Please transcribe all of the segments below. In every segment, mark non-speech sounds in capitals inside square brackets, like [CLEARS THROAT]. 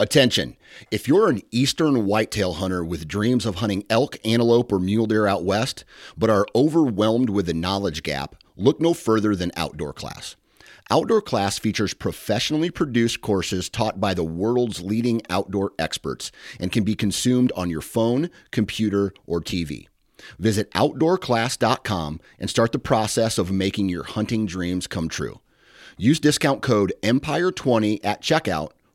Attention! If you're an eastern whitetail hunter with dreams of hunting elk, antelope, or mule deer out west, but are overwhelmed with the knowledge gap, look no further than Outdoor Class. Outdoor Class features professionally produced courses taught by the world's leading outdoor experts and can be consumed on your phone, computer, or TV. Visit outdoorclass.com and start the process of making your hunting dreams come true. Use discount code EMPIRE20 at checkout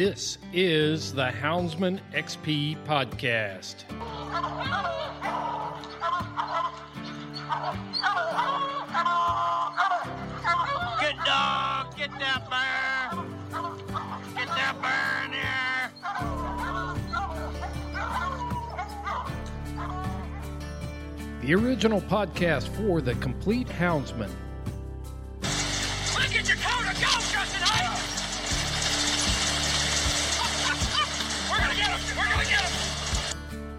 This is the Houndsman XP podcast. Good dog, get that bear. Get that bear in here. The original podcast for the complete houndsman.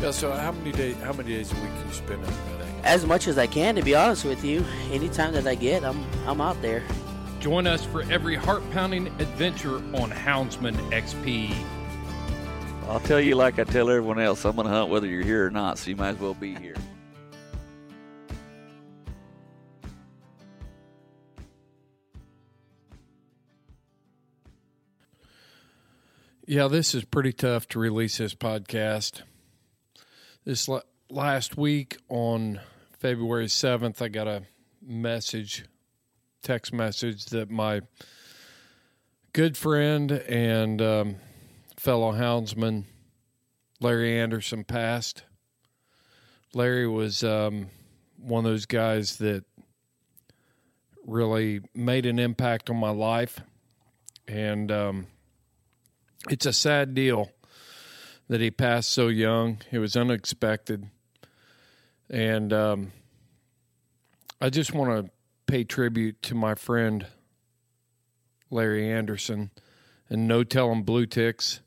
Yeah, so how many days how many days a week you spend in that as much as I can to be honest with you. Anytime that I get, I'm I'm out there. Join us for every heart pounding adventure on Houndsman XP. I'll tell you like I tell everyone else, I'm going to hunt whether you're here or not, so you might as well be here. Yeah, this is pretty tough to release this podcast. This last week on February 7th, I got a message, text message that my good friend and um, fellow houndsman Larry Anderson passed. Larry was um, one of those guys that really made an impact on my life. And, um, it's a sad deal that he passed so young. It was unexpected. And um, I just want to pay tribute to my friend Larry Anderson and No Tellin' Blue Ticks.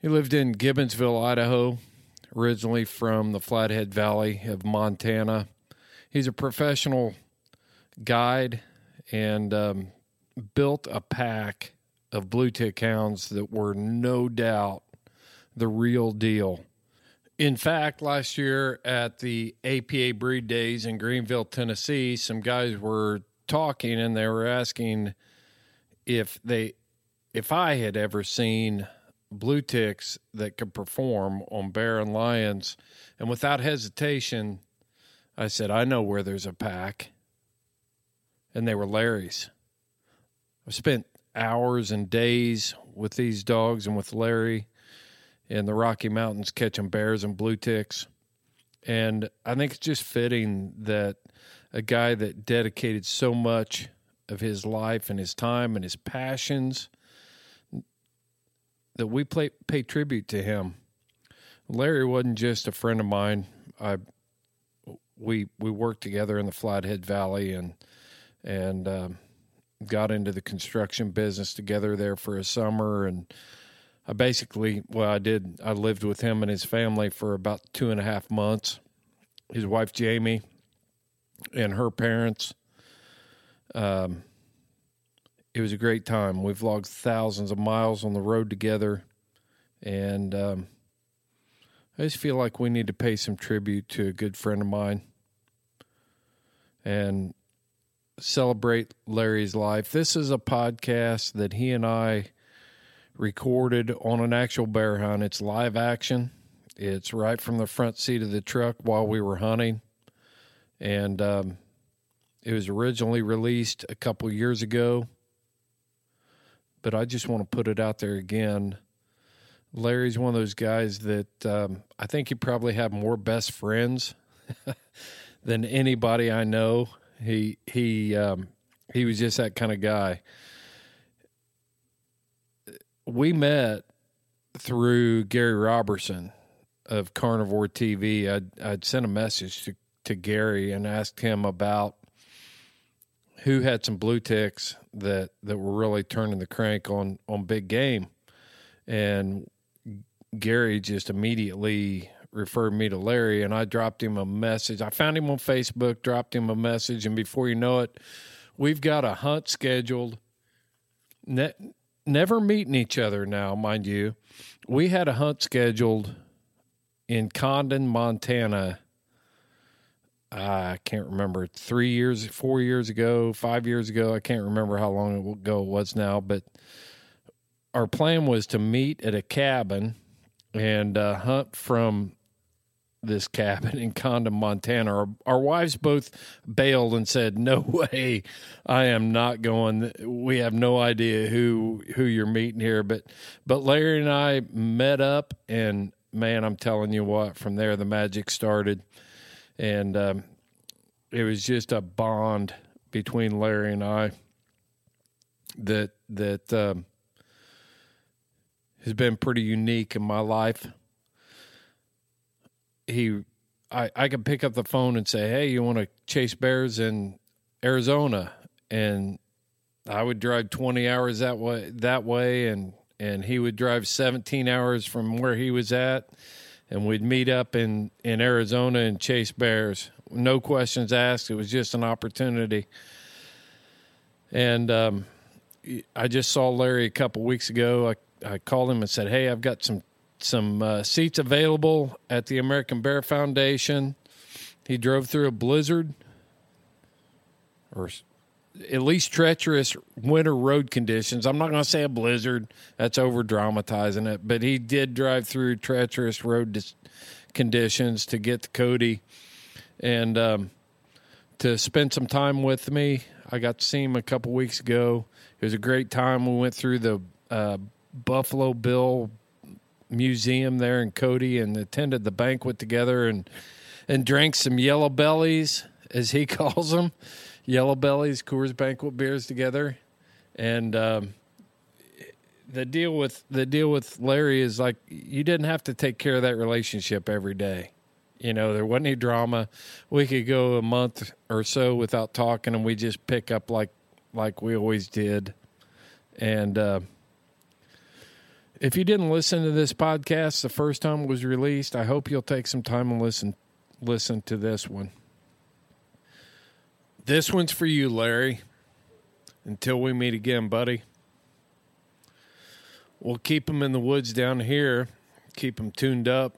He lived in Gibbonsville, Idaho, originally from the Flathead Valley of Montana. He's a professional guide and um, built a pack of blue tick hounds that were no doubt the real deal. In fact, last year at the APA Breed Days in Greenville, Tennessee, some guys were talking and they were asking if they if I had ever seen blue ticks that could perform on bear and lions. And without hesitation, I said, I know where there's a pack. And they were Larry's. I've spent hours and days with these dogs and with Larry in the Rocky Mountains catching bears and blue ticks. And I think it's just fitting that a guy that dedicated so much of his life and his time and his passions that we play, pay tribute to him. Larry wasn't just a friend of mine. I we we worked together in the Flathead Valley and and um, got into the construction business together there for a summer and I basically well I did I lived with him and his family for about two and a half months. His wife Jamie and her parents. Um, it was a great time. We've logged thousands of miles on the road together, and um, I just feel like we need to pay some tribute to a good friend of mine and celebrate Larry's life. This is a podcast that he and I recorded on an actual bear hunt. It's live action. It's right from the front seat of the truck while we were hunting, and um, it was originally released a couple years ago but I just want to put it out there again. Larry's one of those guys that um, I think he probably have more best friends [LAUGHS] than anybody I know. He he um, he was just that kind of guy. We met through Gary Robertson of Carnivore TV. I'd, I'd sent a message to, to Gary and asked him about who had some blue ticks that that were really turning the crank on on big game, and Gary just immediately referred me to Larry, and I dropped him a message. I found him on Facebook, dropped him a message, and before you know it, we've got a hunt scheduled. Never meeting each other now, mind you. We had a hunt scheduled in Condon, Montana I can't remember three years, four years ago, five years ago. I can't remember how long ago it was now, but our plan was to meet at a cabin and uh, hunt from this cabin in Condon, Montana. Our, our wives both bailed and said, "No way, I am not going. We have no idea who who you're meeting here." But but Larry and I met up, and man, I'm telling you what, from there the magic started and um, it was just a bond between Larry and I that that um, has been pretty unique in my life. He, I, I could pick up the phone and say, "Hey, you want to chase bears in Arizona?" and I would drive twenty hours that way that way, and and he would drive seventeen hours from where he was at and we'd meet up in in Arizona and chase bears. No questions asked. It was just an opportunity. And um, I just saw Larry a couple weeks ago. I I called him and said, "Hey, I've got some some uh, seats available at the American Bear Foundation." He drove through a blizzard, or at least treacherous winter road conditions. I'm not going to say a blizzard. That's over dramatizing it. But he did drive through treacherous road dis- conditions to get to Cody and um, to spend some time with me. I got to see him a couple weeks ago. It was a great time. We went through the uh, Buffalo Bill Museum there in Cody and attended the banquet together and and drank some yellow bellies, as he [LAUGHS] calls them Yellow Bellies, Coors Banquet beers together, and um, the deal with the deal with Larry is like you didn't have to take care of that relationship every day. You know, there wasn't any drama. We could go a month or so without talking, and we just pick up like like we always did. And uh, if you didn't listen to this podcast the first time it was released, I hope you'll take some time and listen listen to this one. This one's for you, Larry. Until we meet again, buddy. We'll keep them in the woods down here, keep them tuned up.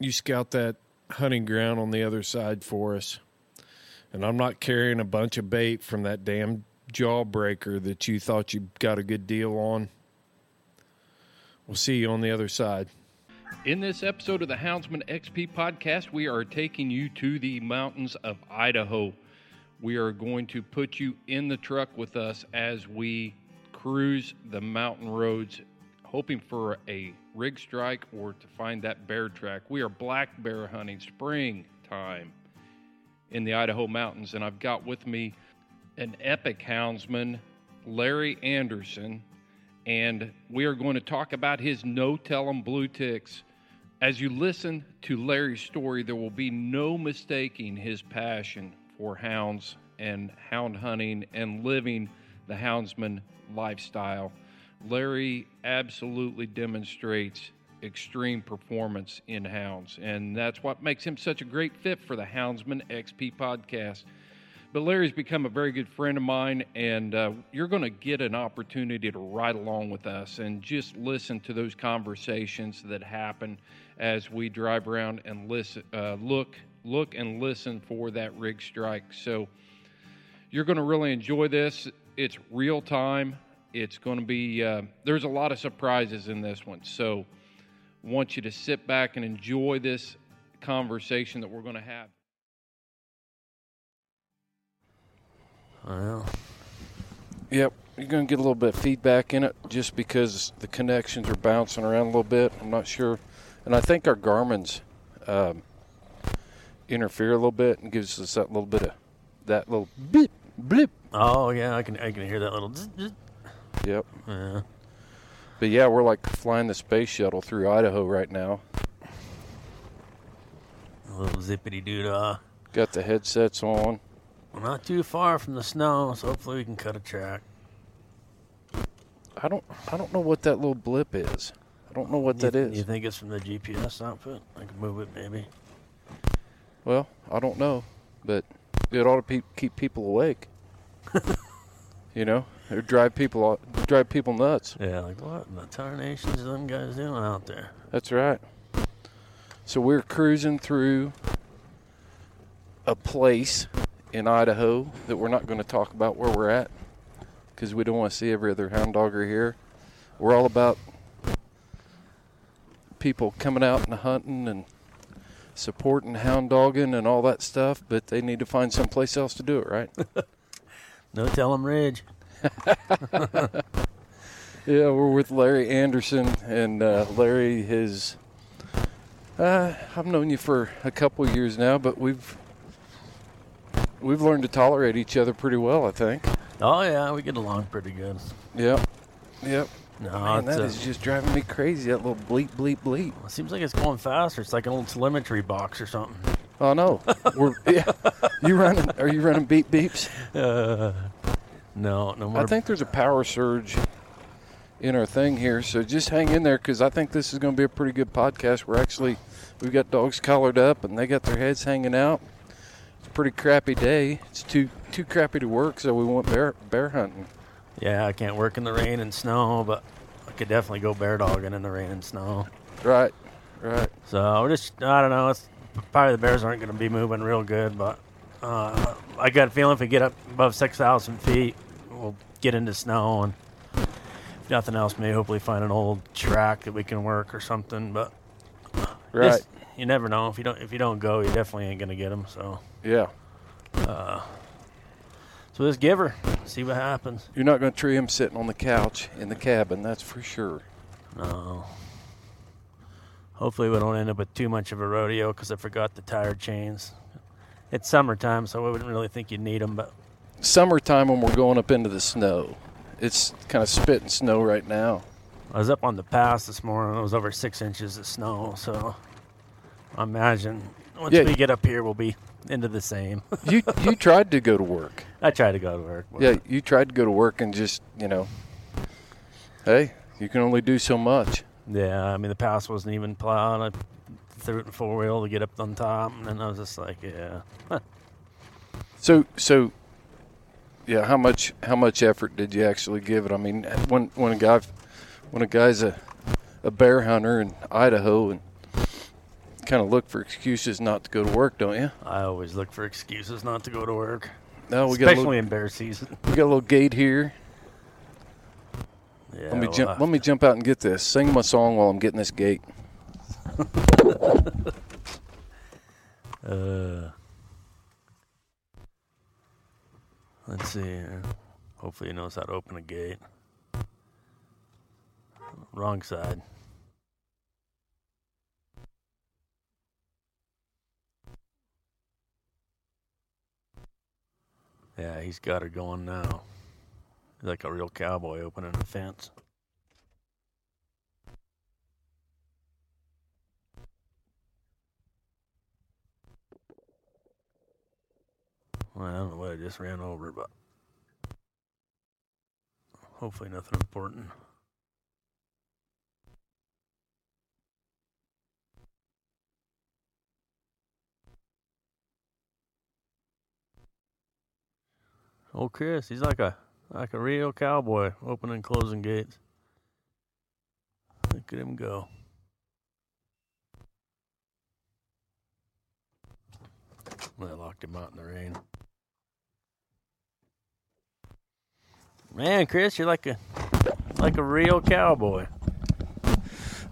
You scout that hunting ground on the other side for us. And I'm not carrying a bunch of bait from that damn jawbreaker that you thought you got a good deal on. We'll see you on the other side. In this episode of the Houndsman XP podcast, we are taking you to the mountains of Idaho. We are going to put you in the truck with us as we cruise the mountain roads, hoping for a rig strike or to find that bear track. We are black bear hunting springtime in the Idaho mountains. And I've got with me an epic houndsman, Larry Anderson, and we are going to talk about his no tell 'em blue ticks. As you listen to Larry's story, there will be no mistaking his passion for hounds and hound hunting and living the houndsman lifestyle. Larry absolutely demonstrates extreme performance in hounds, and that's what makes him such a great fit for the Houndsman XP podcast. But Larry's become a very good friend of mine, and uh, you're going to get an opportunity to ride along with us and just listen to those conversations that happen as we drive around and listen, uh, look, look, and listen for that rig strike. So you're going to really enjoy this. It's real time. It's going to be. Uh, there's a lot of surprises in this one, so I want you to sit back and enjoy this conversation that we're going to have. Well, Yep, you're going to get a little bit of feedback in it just because the connections are bouncing around a little bit. I'm not sure, and I think our Garmin's um, interfere a little bit and gives us that little bit of that little beep blip. oh yeah, I can I can hear that little. zzz, zzz. Yep, Yeah. but yeah, we're like flying the space shuttle through Idaho right now. A little zippity doo dah. Got the headsets on. We're not too far from the snow, so hopefully we can cut a track. I don't I don't know what that little blip is. I don't know what that you, is. You think it's from the GPS output? I can move it maybe. Well, I don't know, but it ought to pe- keep people awake. [LAUGHS] you know, or drive people drive people nuts. Yeah, like what in the tarnations are them guys doing out there? That's right. So we're cruising through a place in Idaho that we're not going to talk about where we're at because we don't want to see every other hound dogger here. We're all about people coming out and hunting and supporting hound dogging and all that stuff, but they need to find someplace else to do it, right? [LAUGHS] No tell 'em Ridge. Yeah, we're with Larry Anderson, and uh, Larry has. Uh, I've known you for a couple years now, but we've we've learned to tolerate each other pretty well, I think. Oh yeah, we get along pretty good. Yep, yep. No, Man, that uh, is just driving me crazy. That little bleep, bleep, bleep. it seems like it's going faster. It's like an old telemetry box or something. Oh no, we're [LAUGHS] yeah. You running? Are you running beep beeps? Uh, no, no more. I think there's a power surge in our thing here, so just hang in there because I think this is going to be a pretty good podcast. We're actually we've got dogs collared up and they got their heads hanging out. Pretty crappy day. It's too too crappy to work, so we went bear bear hunting. Yeah, I can't work in the rain and snow, but I could definitely go bear dogging in the rain and snow. Right, right. So we're just, I don't know. It's probably the bears aren't going to be moving real good, but uh, I got a feeling if we get up above 6,000 feet, we'll get into snow and if nothing else, maybe hopefully find an old track that we can work or something. But Right. You never know. If you don't, if you don't go, you definitely ain't going to get them. So, Yeah. Uh, so just give her, see what happens. You're not going to tree him sitting on the couch in the cabin, that's for sure. No. Hopefully, we don't end up with too much of a rodeo because I forgot the tire chains. It's summertime, so I wouldn't really think you'd need them. But Summertime when we're going up into the snow. It's kind of spitting snow right now. I was up on the pass this morning. It was over six inches of snow. So I imagine once Yeah. we get up here, we'll be into the same. [LAUGHS] You you tried to go to work. I tried to go to work. Yeah, you tried to go to work and just, you know, hey, you can only do so much. Yeah, I mean the pass wasn't even plowed. I threw it in four wheel to get up on top, and then I was just like, yeah. So so yeah, how much how much effort did you actually give it? I mean, when when a guy when a guy's a a bear hunter in Idaho and kind of look for excuses not to go to work, don't you? I always look for excuses not to go to work, No, we got especially little, in bear season. we got a little gate here. Yeah, Let me well, jump. Let me jump out and get this. Sing my song while I'm getting this gate. [LAUGHS] Uh, let's see here. Hopefully, he knows how to open a gate. Wrong side. Yeah, he's got her going now. Like a real cowboy opening a fence. Well, I don't know what I just ran over, but hopefully nothing important. Old Chris, he's like a like a real cowboy, opening and closing gates. Look at him go. I locked him out in the rain. Man, Chris, you're like a like a real cowboy.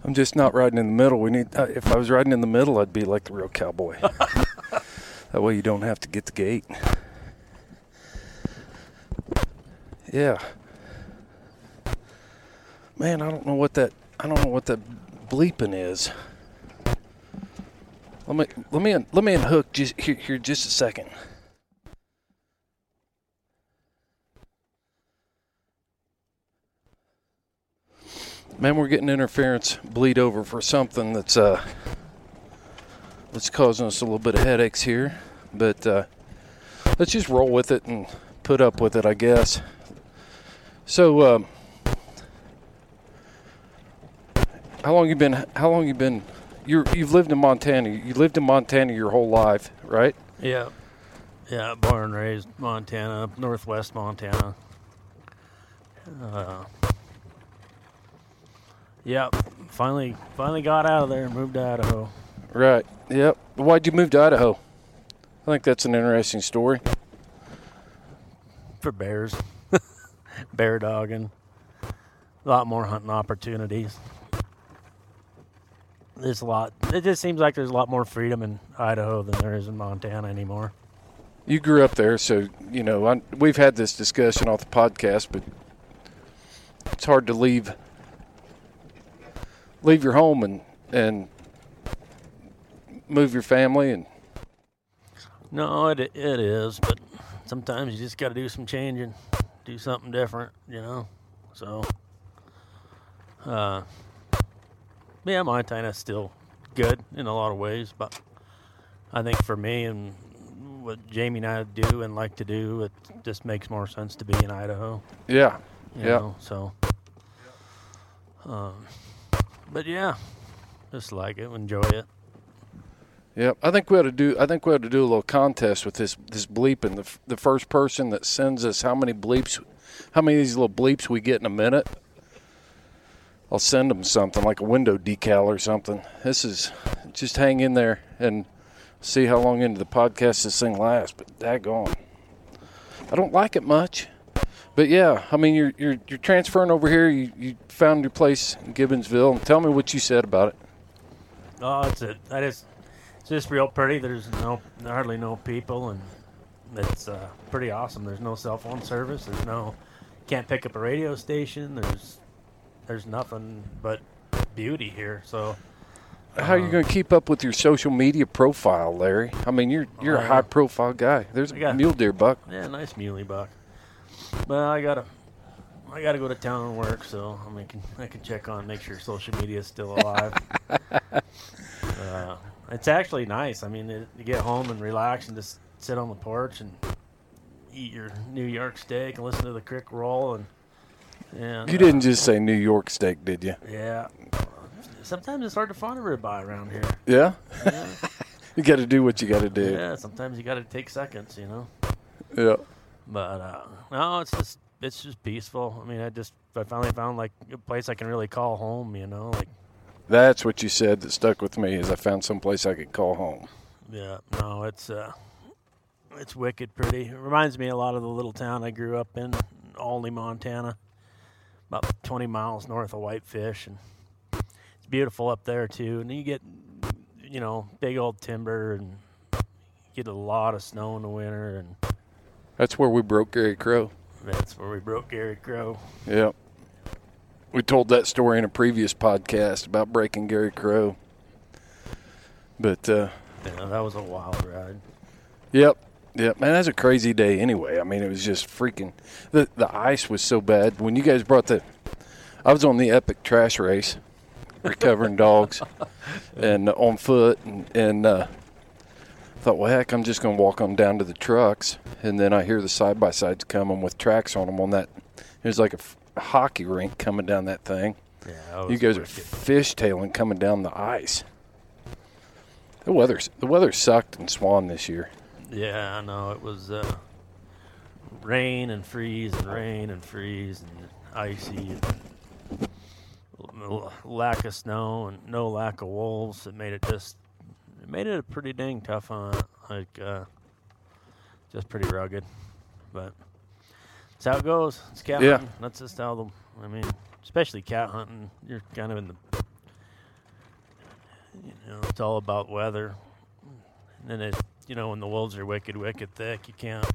I'm just not riding in the middle. We need. Uh, if I was riding in the middle, I'd be like the real cowboy. [LAUGHS] that way, you don't have to get the gate. Yeah. Man, I don't know what that. I don't know what that bleeping is. Let me let me let me unhook just here here just a second. Man, we're getting interference bleed over for something that's uh that's causing us a little bit of headaches here. But uh let's just roll with it and put up with it, I guess. So um how long you been how long you been you're you've lived in Montana. You lived in Montana your whole life, right? Yeah. Yeah, born and raised Montana, northwest Montana. Uh, yeah, finally finally got out of there and moved to Idaho. Right. Yep. Why'd you move to Idaho? I think that's an interesting story. For bears. Bear dogging. A lot more hunting opportunities. There's a lot it just seems like there's a lot more freedom in Idaho than there is in Montana anymore. You grew up there, so you know I, we've had this discussion off the podcast, but it's hard to leave leave your home and and move your family and No, it it is, but sometimes you just got to do some changing, do something different, you know. So, uh, yeah, Montana's still good in a lot of ways, but I think for me and what Jamie and I do and like to do, it just makes more sense to be in Idaho. yeah, You yeah. Know, so, um, but yeah, just like it, enjoy it. Yep, I think we ought to do. I think we ought to do a little contest with this this bleeping. The the first person that sends us how many bleeps, how many of these little bleeps we get in a minute, I'll send them something like a window decal or something. This is just hang in there and see how long into the podcast this thing lasts. But daggone, I don't like it much. But yeah, I mean you're you're you're transferring over here. You you found your place in Gibbonsville, and tell me what you said about it. Oh, it's a, that is, it's just real pretty. There's no hardly no people, and it's uh, pretty awesome. There's no cell phone service. There's no can't pick up a radio station. There's there's nothing but beauty here. So How are you going to keep up with your social media profile, Larry? I mean, you're you're a Uh, high profile guy. There's a got- mule deer buck. yeah, nice muley buck. But I gotta I gotta go to town and work, so I mean, can, I can check on make sure social media is still alive. [LAUGHS] uh, it's actually nice. I mean, it, you get home and relax and just sit on the porch and eat your New York steak and listen to the crick roll and and You uh, didn't just say New York steak, did you? yeah. Sometimes it's hard to find a ribeye around here. Yeah. Yeah, [LAUGHS] You got to do what you got to do. yeah sometimes you got to take seconds, you know. Yeah. But uh, no, it's just it's just peaceful. I mean, I just I finally found like a place I can really call home. You know, like That's what you said that stuck with me. Is I found some place I could call home. yeah, no, it's uh, it's wicked pretty. It reminds me a lot of the little town I grew up in, Olney, Montana, about 20 miles north of Whitefish, and it's beautiful up there too. And you get you know big old timber and get a lot of snow in the winter, and That's where we broke Gary Crow. that's where we broke Gary Crow. Yep. We told that story in a previous podcast about breaking Gary Crow. But uh, Yeah, that was a wild ride. Yep. Yeah, man, that's a crazy day. Anyway, I mean, it was just freaking. The the ice was so bad when you guys brought the. I was on the epic trash race, recovering dogs, [LAUGHS] and uh, on foot, and, and uh, thought, well, heck, I'm just gonna walk on down to the trucks, and then I hear the side by sides coming with tracks on them on that. It was like a, f- a hockey rink coming down that thing. Yeah, You guys are fishtailing coming down the ice. The weather the weather sucked in Swan this year. Yeah, I know. It was uh, rain and freeze and rain and freeze and icy. And lack of snow and no lack of wolves. It made it just it made it a pretty dang tough hunt. Like uh, just pretty rugged, but that's how it goes. It's cat Yeah. hunting. That's just how the. I mean, especially cat hunting. You're kind of in the. You know, it's all about weather. And then it's you know, when the wolves are wicked, wicked thick, you can't.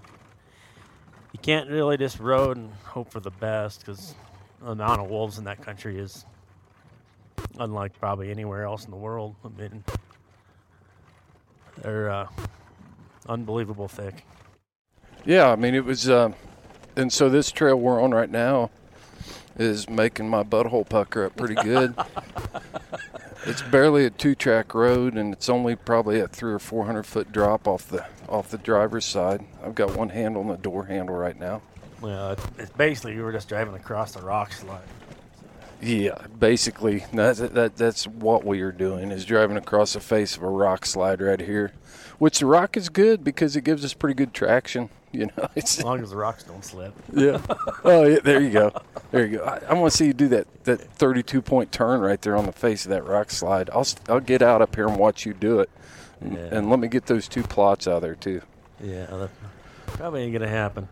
You can't really just road and hope for the best because the amount of wolves in that country is unlike probably anywhere else in the world. I mean, they're uh, unbelievable thick. Yeah, I mean it was, uh, and so this trail we're on right now is making my butthole pucker up pretty good. [LAUGHS] it's barely a two-track road, and it's only probably a three or four hundred foot drop off the off the driver's side. I've got one hand on the door handle right now. Well, it's, it's basically you were just driving across the rock slide. Yeah, basically that's that that's what we are doing is driving across the face of a rock slide right here, which the rock is good because it gives us pretty good traction. You know, [LAUGHS] it's As long as the rocks don't slip. yeah. [LAUGHS] Oh, yeah. There you go. There you go. I, I want to see you do that that 32 point turn right there on the face of that rock slide. I'll I'll get out up here and watch you do it, and, Yeah. and let me get those two plots out there too. Yeah, that probably ain't gonna happen.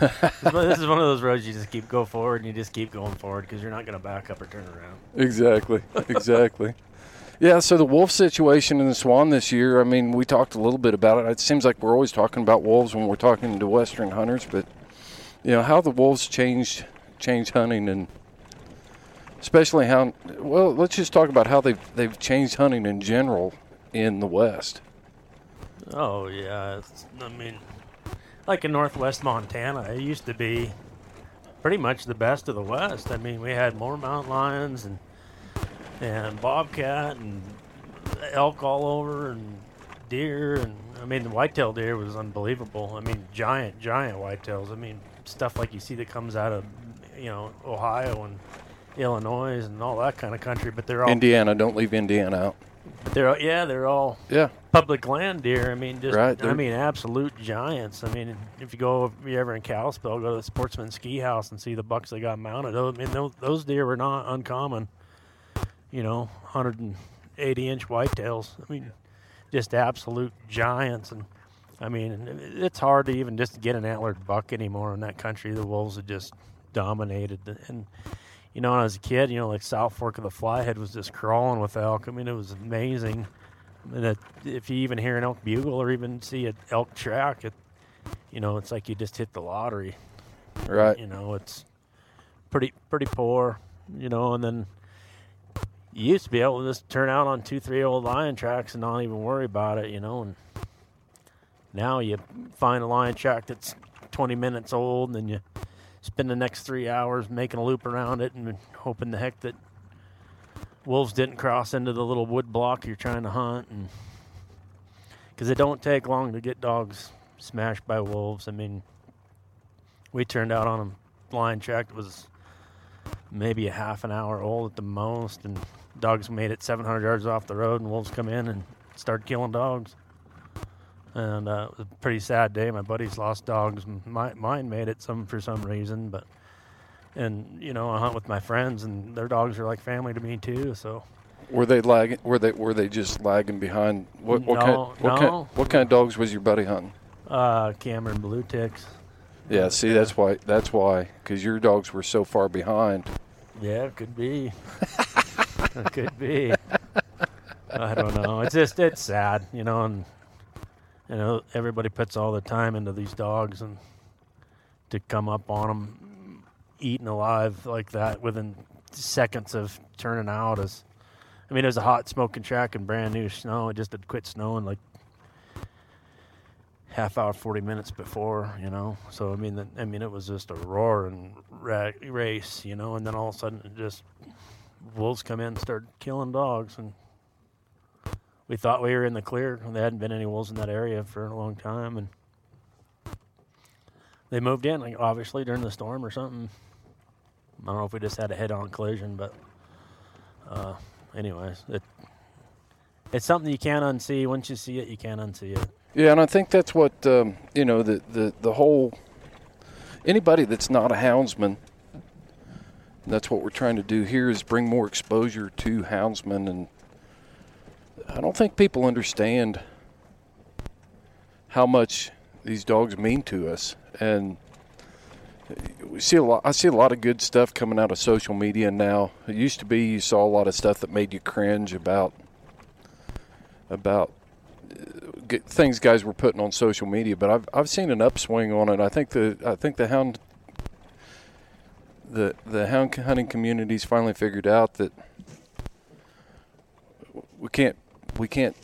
this is one of those roads you just keep go forward and you just keep going forward because you're not gonna back up or turn around. Exactly. Exactly. [LAUGHS] yeah. So the wolf situation in the Swan this year. I mean, we talked a little bit about it. It seems like we're always talking about wolves when we're talking to Western hunters, but you know how the wolves changed changed hunting and especially how well. Let's just talk about how they've they've changed hunting in general in the West. Oh yeah, it's, I mean, like in northwest Montana, it used to be pretty much the best of the West. I mean, we had more mountain lions and and bobcat and elk all over and deer and I mean the whitetail deer was unbelievable. I mean, giant, giant whitetails. I mean, stuff like you see that comes out of you know Ohio and Illinois and all that kind of country. But they're all Indiana, don't leave Indiana out. they're all, yeah they're all Yeah. public land deer. I mean, just Right, I mean, absolute giants. I mean, if you go, if you're ever in Kalispell, go to the Sportsman Ski Haus and see the bucks they got mounted. I mean, those, those deer were not uncommon. You know, 180 inch whitetails. I mean, just absolute giants. And I mean, it's hard to even just get an antlered buck anymore in that country. The wolves have just dominated. And you know, when I was a kid, you know, like South Fork of the Flathead was just crawling with elk. I mean, it was amazing. And that if you even hear an elk bugle or even see an elk track, it, you know, it's like you just hit the lottery. Right. You know, it's pretty pretty poor. You know, and then you used to be able to just turn out on two, three old lion tracks and not even worry about it. You know, and now you find a lion track that's 20 minutes old, and then you spend the next three hours making a loop around it and hoping the heck that wolves didn't cross into the little wood block you're trying to hunt and because it don't take long to get dogs smashed by wolves i mean we turned out on a lion track that was maybe a half an hour old at the most and dogs made it 700 yards off the road and wolves come in and start killing dogs and uh, it was a pretty sad day my buddies lost dogs my, mine made it some for some reason but and you know I hunt with my friends, and their dogs are like family to me too. So Were they lagging? Were they were they just lagging behind? What what kind? No, What no. kind? What kind of dogs was your buddy hunting? uh, Cameron blue ticks, Yeah, see, that's why. That's why, because your dogs were so far behind. yeah, it could be, [LAUGHS] could be. I don't know. It's just it's sad, you know, and you know everybody puts all the time into these dogs, and to come up on them eaten alive like that within seconds of turning out is. I mean, it was a hot smoking track and brand new snow. It just had quit snowing like half hour, forty minutes before, you know. So I mean, the, I mean, it was just a roaring ra- race, you know. And then all of a sudden, it just wolves come in and start killing dogs, and we thought we were in the clear. There hadn't been any wolves in that area for a long time, and they moved in, like obviously during the storm or something. I don't know if we just had a head-on collision, but uh, anyways, it it's something you can't unsee. Once you see it, you can't unsee it. Yeah, and I think that's what um, you know the, the the whole anybody that's not a houndsman. That's what we're trying to do here is bring more exposure to houndsmen, and I don't think people understand how much these dogs mean to us. And we see a lot. I see a lot of good stuff coming out of social media now. It used to be you saw a lot of stuff that made you cringe about about uh, things guys were putting on social media, but I've I've seen an upswing on it. I think the I think the hound the the hound hunting community's finally figured out that we can't we can't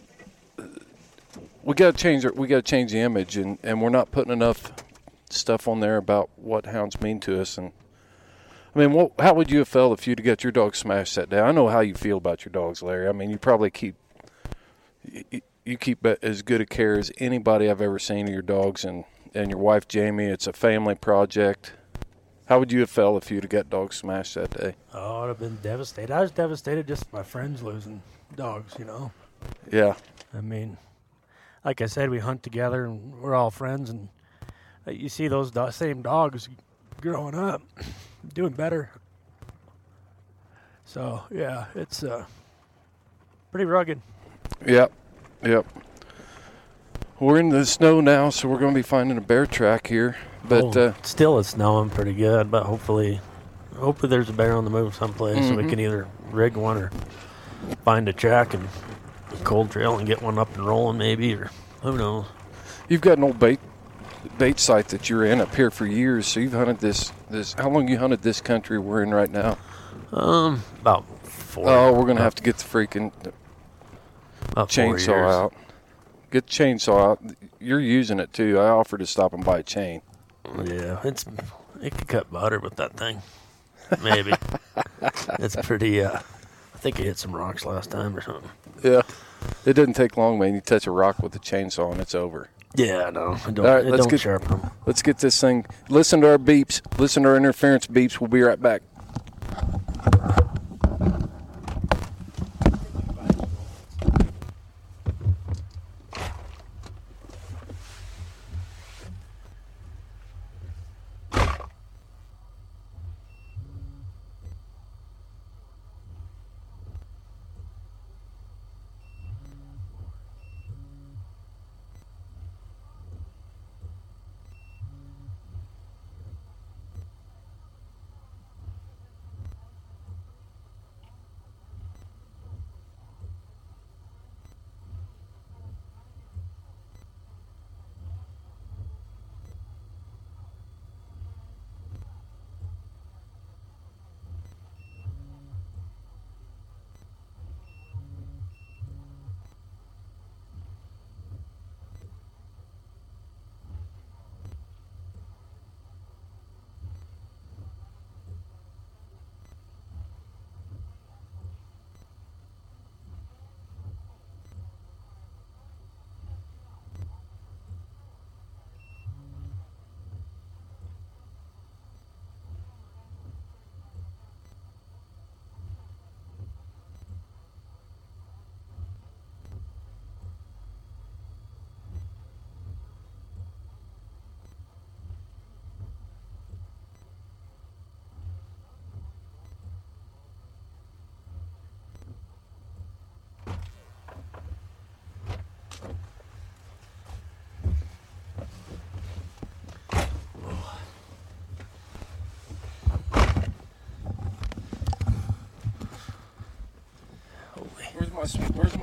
we got to change we got to change the image and and we're not putting enough stuff on there about what hounds mean to us and I mean, what, how would you have felt if you'd got your dog smashed that day? I know how you feel about your dogs, Larry. I mean, you probably keep you, you keep as good a care as anybody I've ever seen of your dogs and, and your wife Jamie. It's a family project. How would you have felt if you'd have got dogs smashed that day? Oh, I'd have been devastated. I was devastated just my friends losing dogs, you know. Yeah, I mean, like I said, we hunt together and we're all friends, and uh, you see those do- same dogs growing up, [CLEARS THROAT] doing better. So yeah, it's uh, pretty rugged. Yep, yep. We're in the snow now, so we're going to be finding a bear track here. But Oh, uh, still, it's snowing pretty good, but hopefully, hopefully there's a bear on the move someplace, so we Mhm. can either rig one or find a track and a cold trail and get one up and rolling, maybe, or who knows. you've got an old bait bait site that you're in up here for years. So you've hunted this this. How long you hunted this country we're in right now? Um, about four. Oh, we're going to have to get the freaking chainsaw out. Get the chainsaw out. You're using it too. I offered to stop and buy a chain. Yeah, it's it could cut butter with that thing. Maybe [LAUGHS] it's pretty. uh I think it hit some rocks last time or something. Yeah. It doesn't take long, man. You touch a rock with a chainsaw and it's over. Yeah, no, it don't, All right, it let's don't get- sharpen them. Let's get this thing. Listen to our beeps. Listen to our interference beeps. We'll be right back.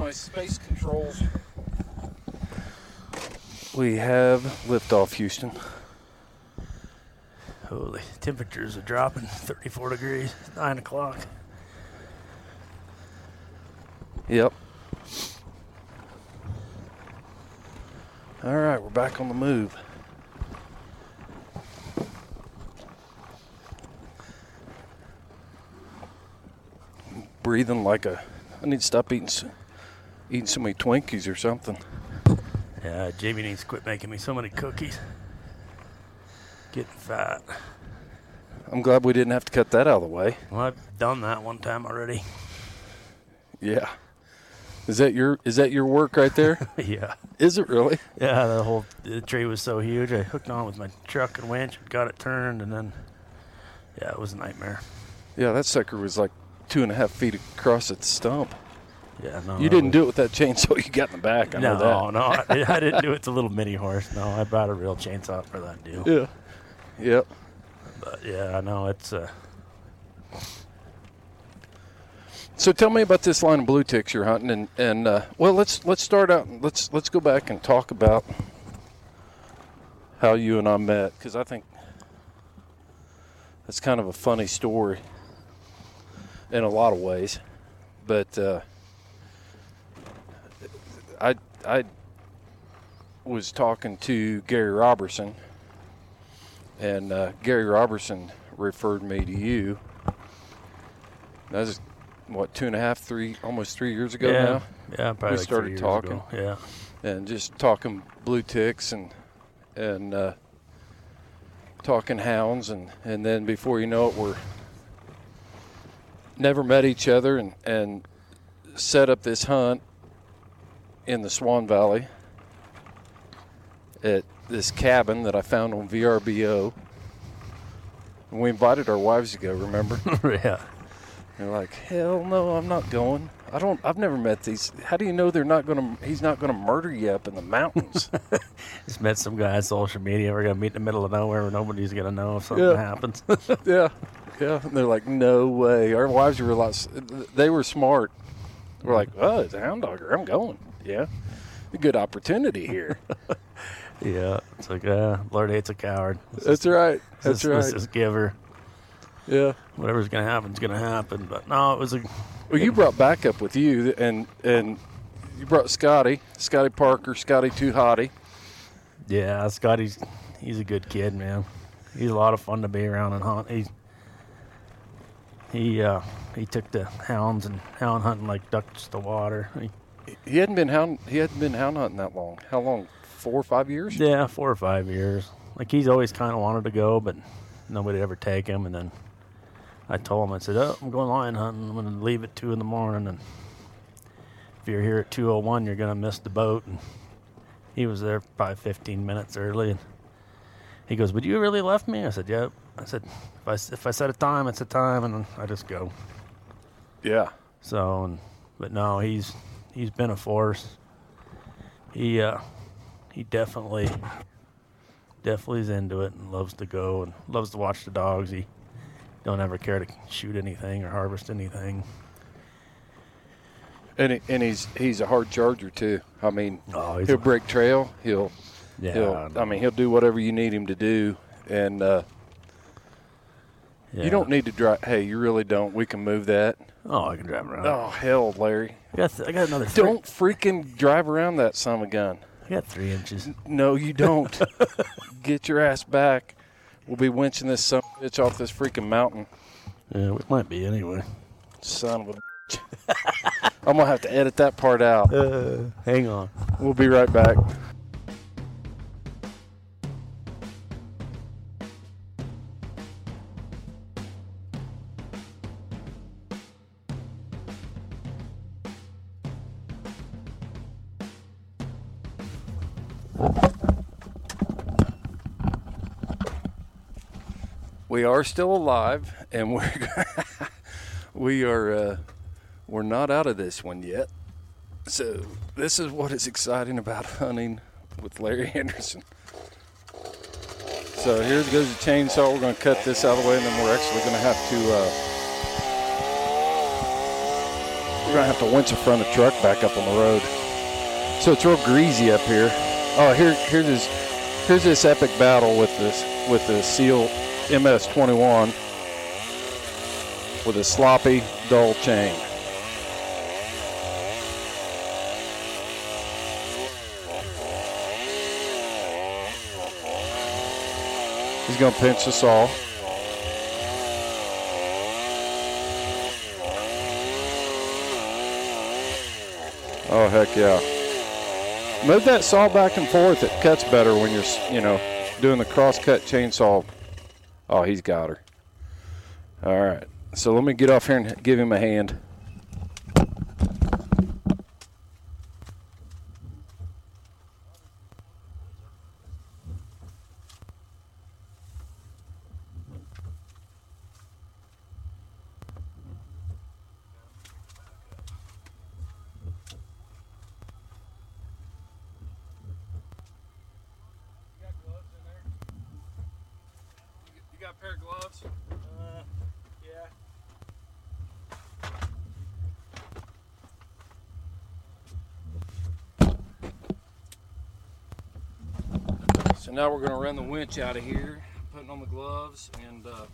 My space controls? We have liftoff, Houston. Holy, temperatures are dropping 34 degrees, 9 o'clock. Yep. All right, we're back on the move. Breathing like a. I need to stop eating, s- eating so many Twinkies or something. Yeah, Jamie needs to quit making me so many cookies. Getting fat. I'm glad we didn't have to cut that out of the way. Well, I've done that one time already. Yeah. Is that your Is that your work right there? [LAUGHS] yeah. Is it really? Yeah, the whole the tree was so huge. I hooked on with my truck and winch, and got it turned, and then yeah, it was a nightmare. Yeah, that sucker was like two and a half feet across its stump. Yeah, no. You didn't do it with that [LAUGHS] chainsaw you got in the back. I No, know no, I, I didn't do it to a little mini horse. No, I brought a real chainsaw for that deal. that. Yeah. Yep. But yeah, I know it's uh, So tell me about this line of blue ticks you're hunting, and and uh, well, let's let's start out. Let's let's go back and talk about how you and I met, because I think that's kind of a funny story in a lot of ways. But uh, I I was talking to Gary Robertson, and uh, Gary Robertson referred me to you. That was what two and a half, three, almost three years ago yeah, now, yeah. Probably like started talking. ago. Yeah, and just talking blue ticks and and uh, talking hounds, and and then before you know it, we're never met each other, and and set up this hunt in the Swan Valley at this cabin that I found on VRBO. And we invited our wives to go. Remember? [LAUGHS] yeah. They're like, hell no, I'm not going. I don't. I've never met these. How do you know they're not gonna? He's not gonna murder you up in the mountains. [LAUGHS] Just met some guy on social media. We're gonna meet in the middle of nowhere where nobody's gonna know if something Yeah. happens. [LAUGHS] yeah, yeah. And they're like, no way. Our wives were a lot. They were smart. We're like, oh, it's a hound dogger. I'm going. Yeah, a good opportunity here. [LAUGHS] yeah, it's like uh, Lord hates a coward. Let's That's right. That's let's right. just give her Yeah. whatever's gonna happen is gonna happen. But no, it was a Well, you brought backup with you, and and you brought Scotty, Scotty Parker, Scotty Too Hottie. yeah. Scotty's he's a good kid, man. He's a lot of fun to be around and hunt. He's he uh, he took the hounds and hound hunting like ducks to water. He, He hadn't been hound. He hadn't been hound hunting that long. How long? Four or five years. Yeah, four or five years. Like he's always kind of wanted to go, but nobody ever take him. And then I told him, I said, "Oh, I'm going lion hunting. I'm going to leave at two in the morning, and if you're here at 2:01, you're going to miss the boat." And he was there probably 15 minutes early, and he goes, "But you really left me?" I said, "Yep." I said, "If I if I set a time, it's a time, and I just go." Yeah. So, and, but no, he's he's been a force. He uh, he definitely definitely is into it and loves to go and loves to watch the dogs. He don't ever care to shoot anything or harvest anything. And he, and he's he's a hard charger too. I mean, Oh, he'll a- break trail. He'll Yeah, he'll. I mean, he'll do whatever you need him to do. And uh, Yeah. you don't need to drive. Hey, you really don't. We can move that. Oh, I can drive around. Oh hell, Larry! I got th- I got another. Three, Don't freaking drive around that son of a gun. I got three inches. No, you don't. [LAUGHS] Get your ass back. We'll be winching this son of a bitch off this freaking mountain. Yeah, we might be anyway. Son of a bitch. [LAUGHS] I'm gonna have to edit that part out. Uh, hang on. We'll be right back. We are still alive, and we're [LAUGHS] we are uh, we're not out of this one yet. So this is what is exciting about [LAUGHS] hunting with Larry Anderson. So here goes the chainsaw. We're going to cut this out of the way, and then we're actually going to have to uh, we're going to have to winch the front of the truck back up on the road. So it's real greasy up here. Oh, here, here's this, here's this epic battle with this with the Stihl MS-21 with a sloppy, dull chain. He's gonna pinch us all. Oh heck yeah. Move that saw back and forth. It cuts better when you're, you know, doing the cross-cut chainsaw. Oh, he's got her. All right. So let me get off here and give him a hand. You got a pair of gloves? Uh, yeah. So now we're going to out of here, putting on the gloves, and uh,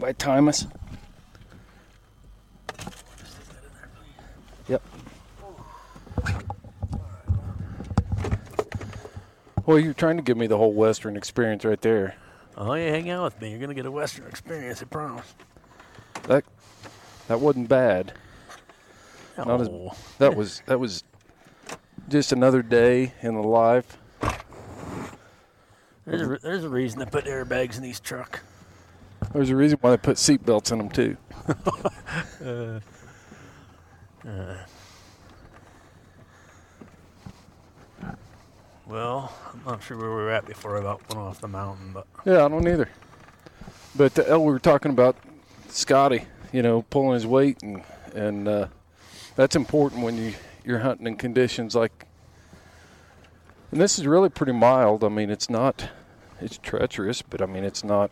Time us? Yep. Well, you're trying to give me the whole Western experience right there. Oh, yeah, hang out with me. You're gonna get a Western experience. I promise. That that wasn't bad. Not as, Oh. that was that was just another day in the life. There's a, there's a reason they put airbags in these truck. There's a reason why they put seatbelts in them too. [LAUGHS] Well, I'm not sure where we were at before I about went off the mountain, but Yeah, I don't either. But uh, we were talking about Scotty, you know, pulling his weight, and and uh, that's important when you you're hunting in conditions like. And this is really pretty mild. I mean, it's not, it's treacherous, but I mean, it's not.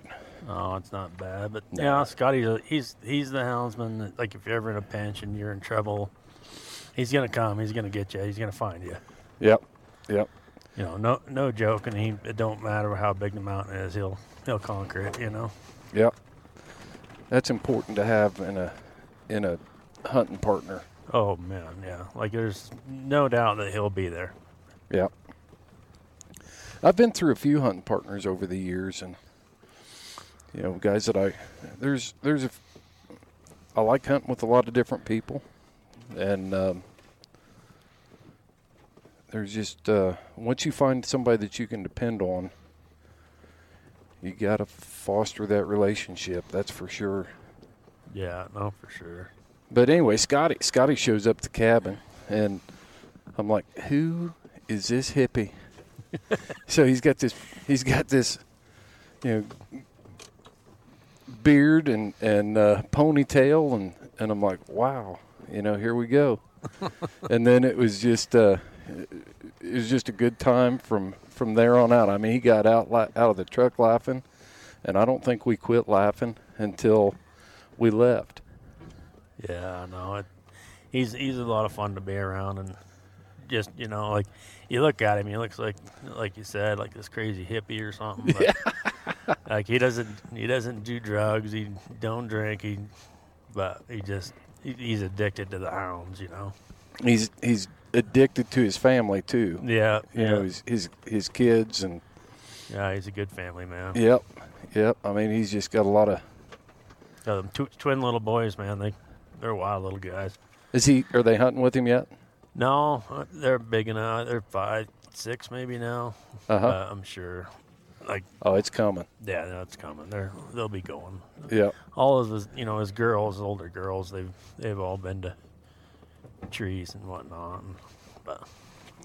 Oh, it's not bad. But No. yeah, Scotty's a, he's he's the houndsman. That, like if you're ever in a pinch and you're in trouble, he's gonna come. He's gonna get you. He's gonna find you. Yep, yep. You know, no no joke. And he it don't matter how big the mountain is. He'll he'll conquer it. You know. Yep. That's important to have in a in a hunting partner. Oh man, yeah. Like there's no doubt that he'll be there. Yep. I've been through a few hunting partners over the years, and you know, guys that I there's there's a I like hunting with a lot of different people, and um, there's just uh, once you find somebody that you can depend on, you got to foster that relationship. That's for sure. Yeah, no, for sure. But anyway, Scotty Scotty shows up at the cabin, and I'm like, "Who is this hippie?" [LAUGHS] so he's got this he's got this, you know, beard and and uh, ponytail, and and I'm like, "Wow, you know, here we go." [LAUGHS] and then it was just uh, it was just a good time from from there on out. I mean, he got out out of the truck laughing, and I don't think we quit laughing until we left. Yeah, no, it, he's he's a lot of fun to be around, and just you know, like you look at him, he looks like like you said, like this crazy hippie or something. But, [LAUGHS] like he doesn't he doesn't do drugs, he don't drink, he but he just he, he's addicted to the hounds, you know. he's he's addicted to his family too. Yeah, You yeah, know, his his his kids and yeah. He's a good family man. yep, yep. I mean, he's just got a lot of. Got them two, twin little boys, man. They they're wild little guys. Is he? Are they hunting with him yet? No, uh, they're big enough. They're five, six maybe now. Uh huh. Uh, I'm sure. Like oh, it's coming. yeah, that's coming. They're they'll be going. Yeah. all of his, you know, his girls, older girls, they've they've all been to trees and whatnot. And, but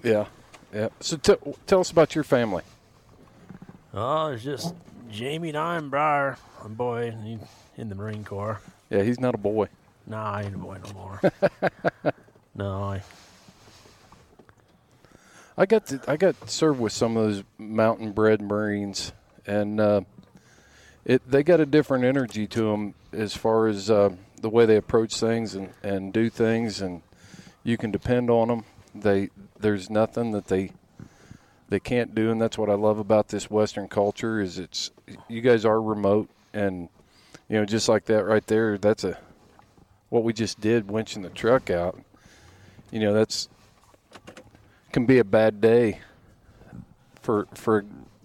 Yeah. Yeah. So t- tell us about your family. oh, it's just Jamie Ninebriar, a boy he, in the Marine Corps. Yeah, he's not a boy. Nah, I ain't a boy no more. [LAUGHS] no, I, I got to, I got served with some of those mountain bred Marines, and uh, it they got a different energy to them as far as uh, the way they approach things and, and do things, and you can depend on them. They there's nothing that they they can't do, and that's what I love about this Western culture is it's you guys are remote, and you know just like that right there. That's a what we just did, winching the truck out. You know that's can be a bad day for for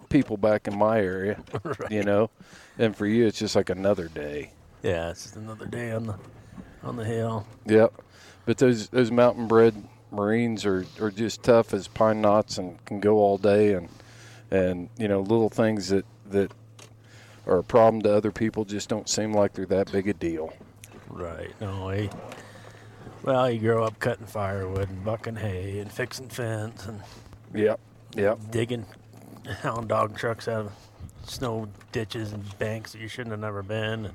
people back in my area, [LAUGHS] you know, and for you it's just like another day. yeah, it's just another day on the on the hill. Yep. But those those mountain bred Marines are, are just tough as pine knots and can go all day and and you know little things that that are a problem to other people just don't seem like they're that big a deal. Right. No, he, well, you grow up cutting firewood and bucking hay and fixing fence and Yep. Yep. digging hound dog trucks out of snow ditches and banks that you shouldn't have never been. And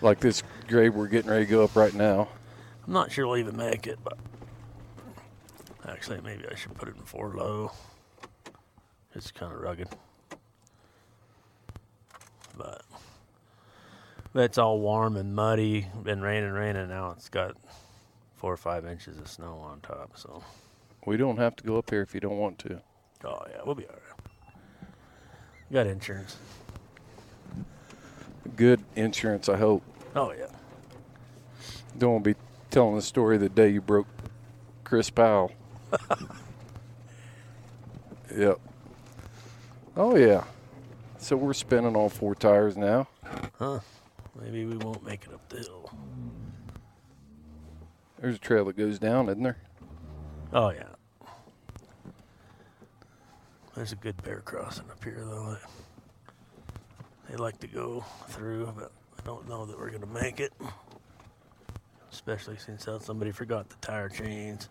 Like this grave we're getting ready to go up right now. I'm not sure we'll even make it, but actually, maybe I should put it in four low. It's kind of rugged, but but it's all warm and muddy. Been raining, raining. Now it's got four or five inches of snow on top. So, We don't have to go up here if you don't want to. oh yeah, we'll be all right. Got insurance. good insurance. I hope. Oh yeah. Don't want to be telling the story the day you broke Chris Powell. [LAUGHS] yep. Oh yeah. So we're spinning all four tires now. Huh. Maybe we won't make it up the hill. There's a trail that goes down, isn't there? Oh yeah. There's a good bear crossing up here though. They, like to go through, but I don't know that we're gonna make it. Especially since uh, somebody forgot the tire chains.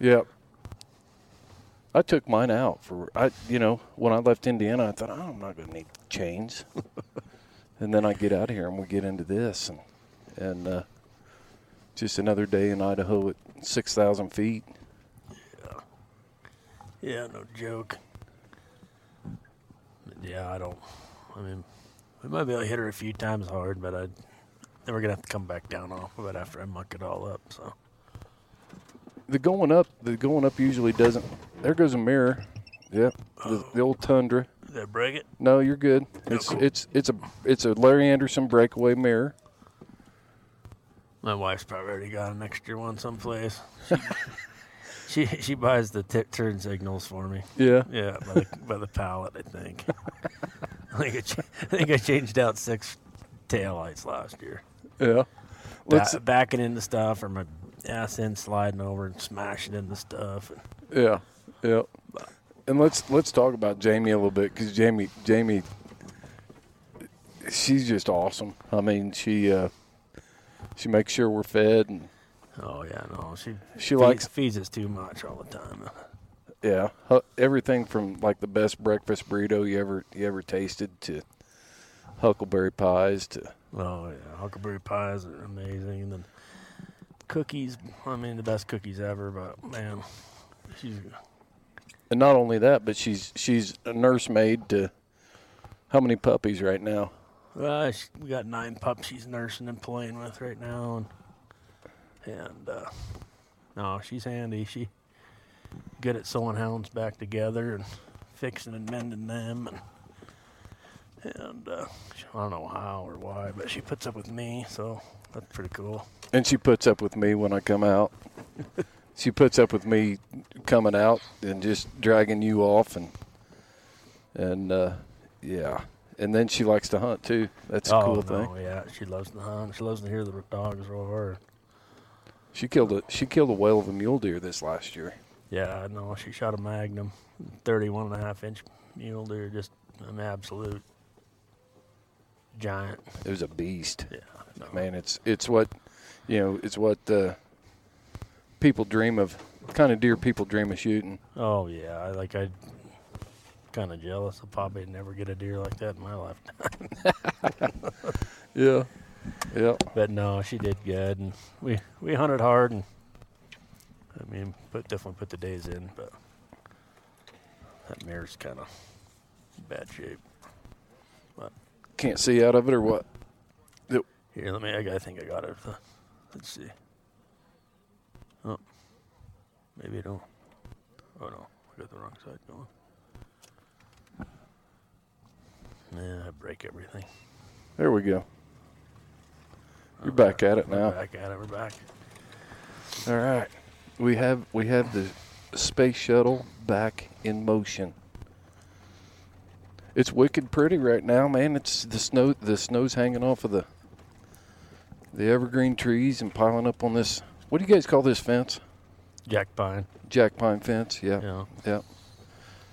Yep. I took mine out for I you know, when I left Indiana I thought, oh, I'm not gonna need chains. [LAUGHS] and then I get out of here and we get into this and and uh, just another day in Idaho at six thousand feet. Yeah, no joke. Yeah, I don't. I mean, we might be able to hit her a few times hard, but I then we're gonna have to come back down off of it after I muck it all up. So The going up the going up usually doesn't there goes a mirror. Yep. The, the old tundra. Did I break it? No, you're good. It's it's it's a it's a Larry Anderson breakaway mirror. My wife's probably already got an extra one someplace. She [LAUGHS] she, she buys the t- turn signals for me. Yeah. Yeah, by the, by the pallet, I think. [LAUGHS] I think I, ch- I think I changed out six taillights last year. Yeah. Let's Ba- backing into stuff or my ass end sliding over and smashing into stuff. And, Yeah, yeah. And let's let's talk about Jamie a little bit because Jamie Jamie, she's just awesome. I mean, she uh, she makes sure we're fed and oh yeah, no, she She likes- feeds us too much all the time. [LAUGHS] yeah, everything from like the best breakfast burrito you ever you ever tasted to huckleberry pies to Oh yeah, huckleberry pies are amazing, and then cookies. I mean, the best cookies ever. But man, she's and not only that, but she's she's a nursemaid to how many puppies right now? Well, sh we got nine pups she's nursing and playing with right now, and and uh, no, she's handy. She good at sewing hounds back together and fixing and mending them, and and uh, I don't know how or why, but she puts up with me, so that's pretty cool. And she puts up with me when I come out. [LAUGHS] she puts up with me coming out and just dragging you off and and uh, yeah. And then she likes to hunt too. That's a oh, cool no, thing. Yeah, she loves to hunt. She loves to hear the dogs roar. She killed a she killed a whale of a mule deer this last year. Yeah, no, she shot a magnum, 31 and a half inch mule deer, just an absolute giant. It was a beast. Yeah, no. Man, it's it's what you know, it's what uh, people dream of kind of deer people dream of shooting. Oh yeah, I like I kind of jealous. I'll probably never get a deer like that in my lifetime. [LAUGHS] Yeah. Yeah. but no, she did good, and we we hunted hard, and I mean, put definitely put the days in, but that mare's kind of bad shape. Can't see out of it or what? Here, let me. I, I think I got it. Let's see. Maybe I don't. Oh no, I got the wrong side going. Yeah, I break everything. There we go. You're back at it We're now. back at it. We're back. All right. We have we have the space shuttle back in motion. It's wicked pretty right now, man. It's the snow the snow's hanging off of the the evergreen trees and piling up on this what do you guys call this fence? Jack pine. Jack pine fence, yeah. Yeah. Yeah.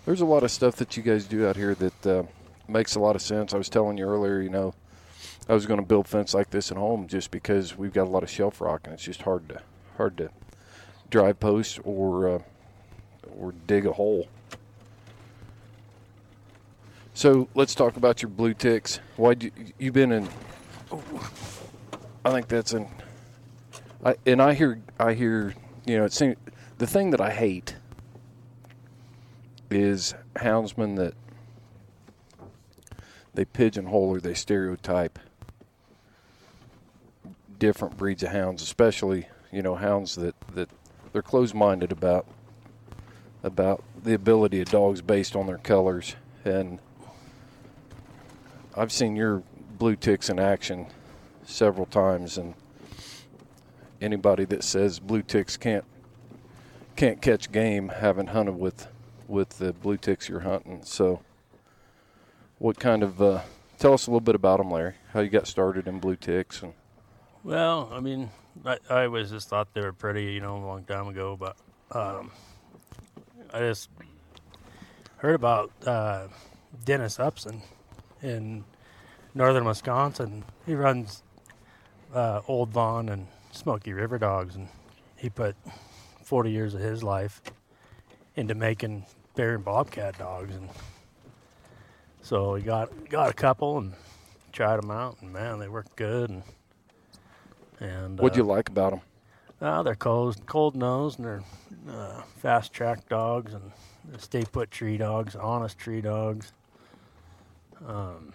There's a lot of stuff that you guys do out here that uh, makes a lot of sense. I was telling you earlier, you know, I was going to build fence like this at home just because we've got a lot of shelf rock and it's just hard to hard to drive post or uh, or dig a hole. So let's talk about your blue ticks. Why you you been in? I think that's an. I and I hear I hear you know it seems the thing that I hate is houndsmen that they pigeonhole or they stereotype different breeds of hounds, especially you know hounds that that they're closed-minded about about the ability of dogs based on their colors. And I've seen your blue ticks in action several times, and anybody that says blue ticks can't can't catch game haven't hunted with with the blue ticks you're hunting. So, what kind of uh, tell us a little bit about them, Larry? How you got started in blue ticks and Well, I mean, I, I always just thought they were pretty, you know, a long time ago, but um, I just heard about uh, Dennis Upson in northern Wisconsin. He runs uh, Old Vaughn and Smoky River Dogs, and he put 40 years of his life into making bear and bobcat dogs, and so he got got a couple and tried them out, and man, they worked good, and and what do uh, you like about them? uh, they're cold, cold nosed, and they're uh, fast track dogs, and stay put tree dogs, honest tree dogs. Um,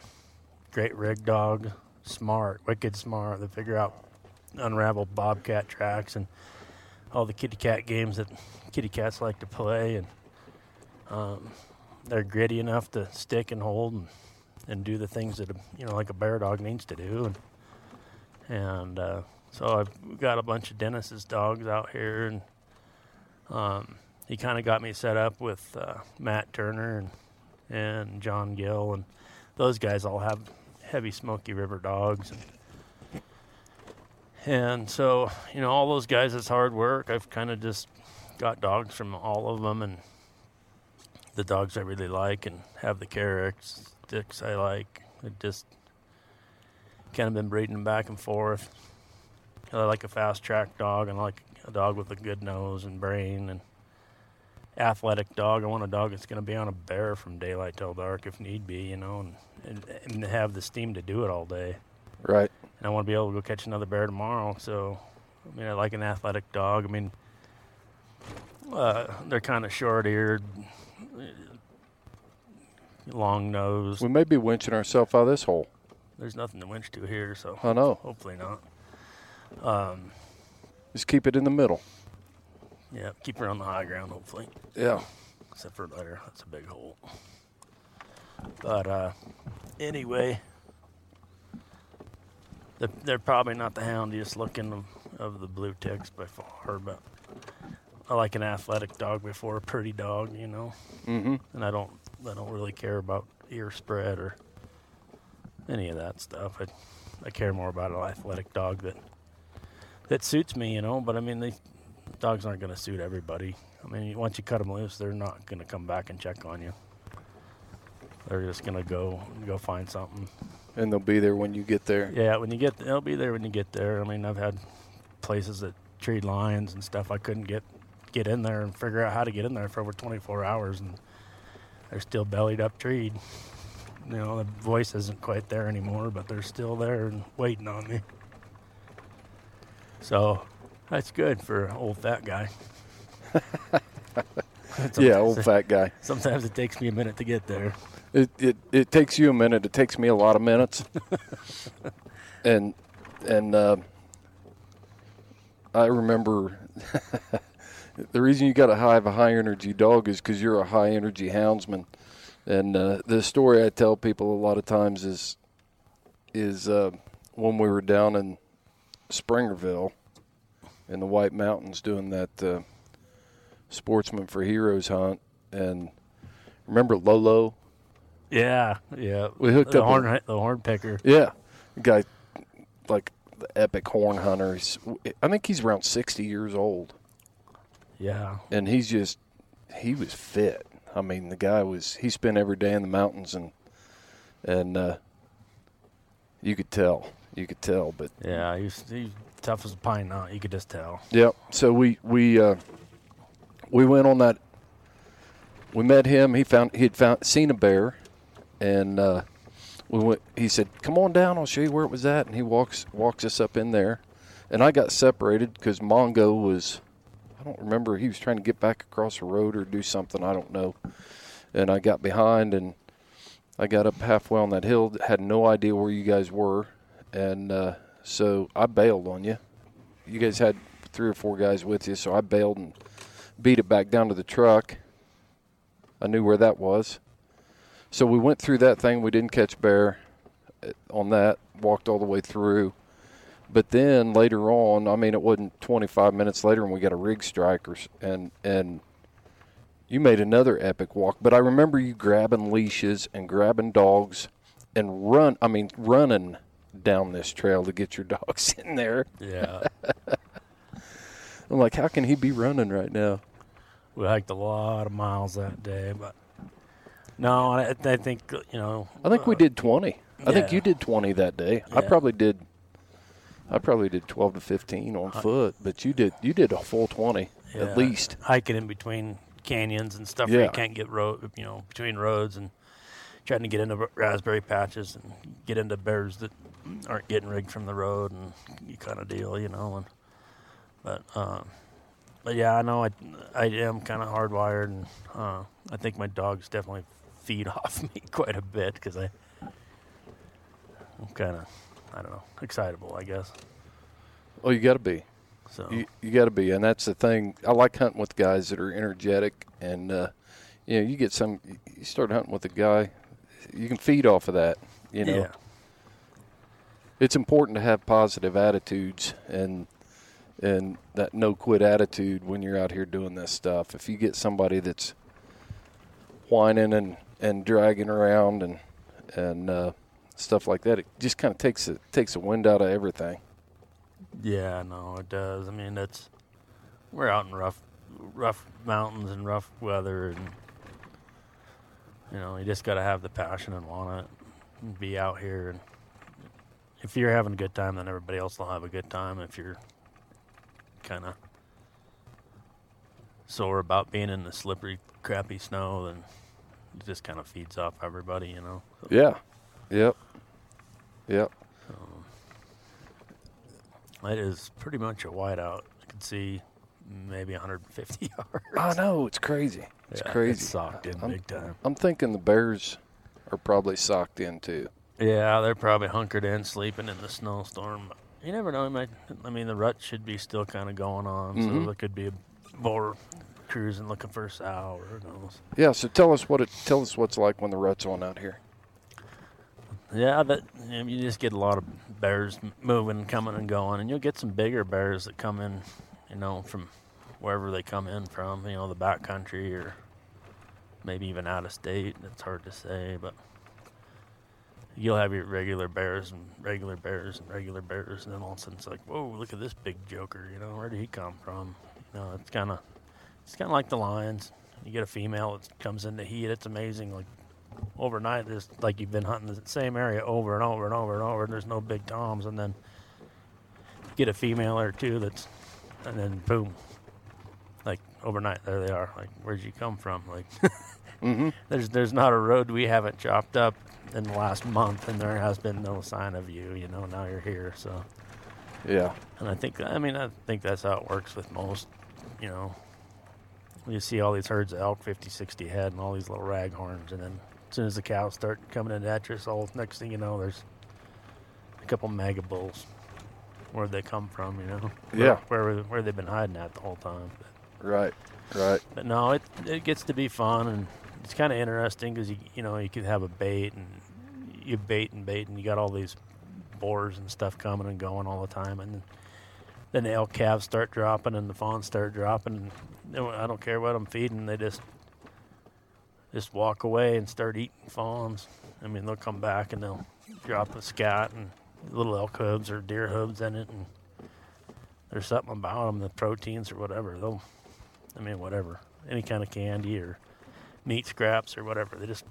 great rig dog, smart, wicked smart. They figure out unravel bobcat tracks and all the kitty cat games that kitty cats like to play, and um, they're gritty enough to stick and hold and, and do the things that a, you know like a bear dog needs to do, and and uh, so I've got a bunch of Dennis's dogs out here, and um, he kind of got me set up with uh, Matt Turner and and John Gill, and those guys all have heavy Smoky River dogs, and and so you know all those guys, it's hard work. I've kind of just got dogs from all of them, and the dogs I really like, and have the characteristics I like. I just kind of been breeding back and forth. I like a fast track dog and I like a dog with a good nose and brain and athletic dog. I want a dog that's going to be on a bear from daylight till dark if need be, you know, and, and, and have the steam to do it all day. Right. And I want to be able to go catch another bear tomorrow. So, I mean, I like an athletic dog. I mean, uh, they're kind of short eared, long nosed. We may be winching ourselves out of this hole. There's nothing to winch to here, so I know. hopefully not. Um, Just keep it in the middle. yeah, keep her on the high ground, hopefully. Yeah. except for there. That's a big hole. But uh, anyway, they're, they're probably not the houndiest looking of, of the blue ticks by far, but I like an athletic dog before a pretty dog, you know. Mm-hmm. And I don't I don't really care about ear spread or any of that stuff. I I care more about an athletic dog that that suits me, you know. But I mean, they dogs aren't going to suit everybody. I mean, once you cut them loose, they're not going to come back and check on you. They're just going to go go find something. And they'll be there when you get there. Yeah, when you get, they'll be there when you get there. I mean, I've had places that treed lions and stuff. I couldn't get get in there and figure out how to get in there for over 24 hours, and they're still bellied up treed. You know, the voice isn't quite there anymore, but they're still there and waiting on me. So that's good for old fat guy. [LAUGHS] [LAUGHS] Yeah, old fat guy. [LAUGHS] Sometimes it takes me a minute to get there. It, it it takes you a minute. It takes me a lot of minutes. [LAUGHS] and and uh, I remember the reason you got to have a high energy dog is because you're a high energy houndsman. And uh, the story I tell people a lot of times is is uh, when we were down in Springerville in the White Mountains doing that uh, Sportsman for Heroes hunt, and remember Lolo? Yeah, yeah. We hooked the up horn, the horn picker. Yeah, the guy like the epic horn hunter. He's, I think he's around sixty years old, Yeah, and he's just he was fit. I mean, the guy was he spent every day in the mountains, and and uh, you could tell, you could tell. But yeah. He's he's tough as a pine knot. You could just tell. Yep. So we we uh, we went on that. We met him. He found he'd found seen a bear, and uh, we went. He said, "Come on down. I'll show you where it was at." And he walks walks us up in there, and I got separated because Mongo was. I don't remember. He was trying to get back across the road or do something. I don't know. And I got behind and I got up halfway on that hill. Had no idea where you guys were, and uh, so I bailed on you. You guys had three or four guys with you, so I bailed and beat it back down to the truck. I knew where that was. So we went through that thing. We didn't catch bear, uh, on that. Walked all the way through, but then later on, I mean, it wasn't 25 minutes later, and we got a rig strike, or, and and you made another epic walk. But I remember you grabbing leashes and grabbing dogs, and run. I mean, running down this trail to get your [LAUGHS] dogs in there. Yeah. I'm like, how can he be running right now? we hiked a lot of miles that day, but no, I, I think you know. I think we uh, did 20. I think you did 20 that day. I probably did. I probably did 12 to 15 on foot, but you did you did a full 20 yeah, at least. hiking in between canyons and stuff where you can't get road, you know, between roads and trying to get into raspberry patches and get into bears that aren't getting rigged from the road and you kind of deal, you know. And but um, but yeah, I know I I am kind of hardwired and uh, I think my dogs definitely feed [LAUGHS] off me quite a bit because I I'm kind of I don't know excitable, I guess. Oh, you got to be. So You, you got to be, and that's the thing. I like hunting with guys that are energetic, and uh, you know, you get some. You start hunting with a guy, you can feed off of that. You know, yeah. it's important to have positive attitudes and and that no quit attitude when you're out here doing this stuff. If you get somebody that's whining and and dragging around and and uh, stuff like that, it just kind of takes it takes the wind out of everything. Yeah, no, it does. I mean, that's we're out in rough, rough mountains and rough weather, and you know, you just got to have the passion and want it, and be out here. And if you're having a good time, then everybody else will have a good time. If you're kind of sore about being in the slippery, crappy snow, then it just kind of feeds off everybody, you know. So, Yeah. Yep. Yep. Um, it is pretty much a whiteout. You can see maybe 150 [LAUGHS] yards. I know it's crazy. It's Yeah, crazy. It's socked in I'm, big time. I'm thinking the Bears are probably socked in too. Yeah, they're probably hunkered in, sleeping in the snowstorm. But you never know. Might, I mean, the rut should be still kind of going on, Mhm. so it could be a boar cruising looking for a sow. Or who knows? Yeah. So tell us what it tell us what's like when the rut's on out here. Yeah, that you, know, you just get a lot of bears moving, coming and going, and you'll get some bigger bears that come in, you know, from wherever they come in from, you know, the back country or maybe even out of state. It's hard to say, but you'll have your regular bears and regular bears and regular bears, and then all of a sudden it's like, whoa, look at this big joker. You know, where did he come from? You know, it's kind of it's kind of like the lions. You get a female that comes into heat. It's amazing. Like overnight, there's like you've been hunting the same area over and over and over and over, and there's no big toms, and then get a female or two that's, and then boom, like overnight, there they are. Like, where'd you come from? Like, [LAUGHS] Mm-hmm. there's there's not a road we haven't chopped up in the last month, and there has been no sign of you. You know, now you're here, so. Yeah. And I think, I mean, I think that's how it works with most, you know. You see all these herds of elk, 50, 60 head, and all these little raghorns, and then as soon as the cows start coming into estrus, all next thing you know, there's a couple mega bulls. Where'd they come from, you know? Yeah. Where, where, where they've been hiding at the whole time. But, Right. Right. but no, it it gets to be fun, and it's kind of interesting because you you know you could have a bait and you bait and bait, and you got all these boars and stuff coming and going all the time, and then the elk calves start dropping and the fawns start dropping. And I don't care what I'm feeding; they just just walk away and start eating fawns. I mean, they'll come back and they'll drop a scat and little elk hooves or deer hooves in it, and there's something about them, the proteins or whatever. They'll, I mean, whatever, any kind of candy or meat scraps or whatever. They just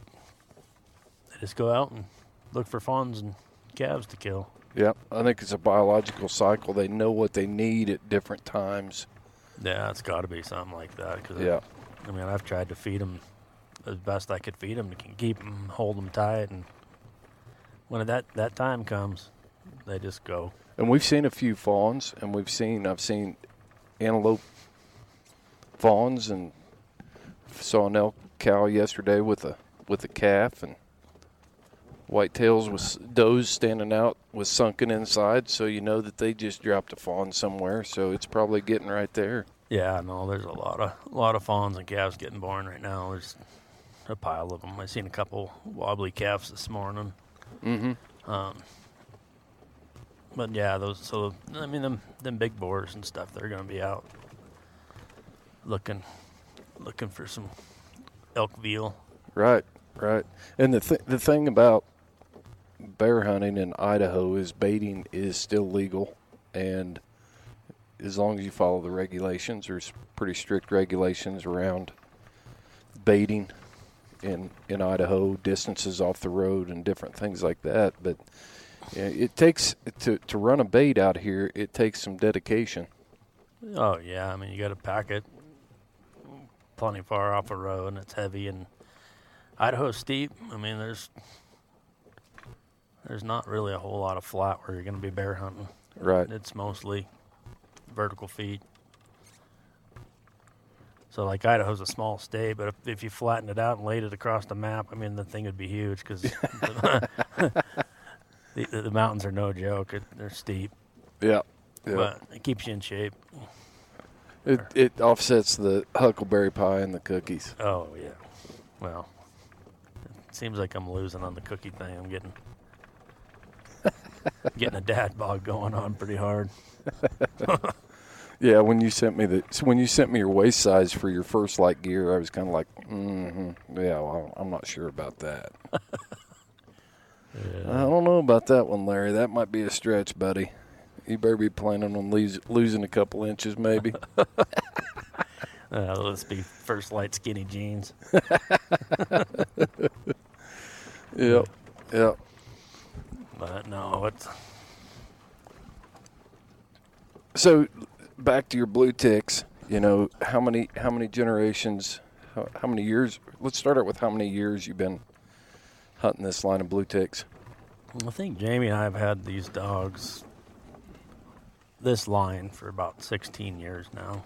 they just go out and look for fawns and calves to kill. Yep. I think it's a biological cycle. They know what they need at different times. Yeah, it's got to be something like that. Cause Yeah. I, I mean, I've tried to feed them as best I could feed them to keep them, hold them tight, and when that that time comes, they just go. And we've seen a few fawns, and we've seen I've seen antelope fawns, and saw an elk cow yesterday with a with a calf, and whitetails with does standing out with sunken inside, so you know that they just dropped a fawn somewhere. So it's probably getting right there. Yeah, no, there's a lot of a lot of fawns and calves getting born right now. There's a pile of them. I seen a couple wobbly calves this morning. Mm-hmm. Um, but yeah, those so I mean them them big boars and stuff. They're gonna be out looking looking for some elk veal. Right, right. And the th- the thing about bear hunting in Idaho is baiting is still legal, and as long as you follow the regulations, there's pretty strict regulations around baiting in in Idaho, distances off the road, and different things like that. But yeah, it takes to to run a bait out here. It takes some dedication. Oh yeah, I mean you got to pack it plenty far off a road, and it's heavy. And Idaho's steep. I mean there's there's not really a whole lot of flat where you're going to be bear hunting. Right. It's mostly vertical feet. So like Idaho's a small state, but if, if you flattened it out and laid it across the map, I mean the thing would be huge because [LAUGHS] the, the mountains are no joke. It, they're steep, Yeah. Yeah. but it keeps you in shape. it it offsets the huckleberry pie and the cookies. Oh yeah. Well, it seems like I'm losing on the cookie thing. I'm getting [LAUGHS] getting a dad bod going on pretty hard. [LAUGHS] Yeah, when you sent me the when you sent me your waist size for your First Lite gear, I was kind of like, mm-hmm, yeah, well, I'm not sure about that. [LAUGHS] I don't know about that one, Larry. That might be a stretch, buddy. You better be planning on lose, losing a couple inches, maybe. Uh, let's be First Lite skinny jeans. yep, yep. But no, it's So, back to your blue ticks. You know how many how many generations, how, how many years? Let's start out with how many years you've been hunting this line of blue ticks. I think Jamie and I have had these dogs, this line, for about 16 years now.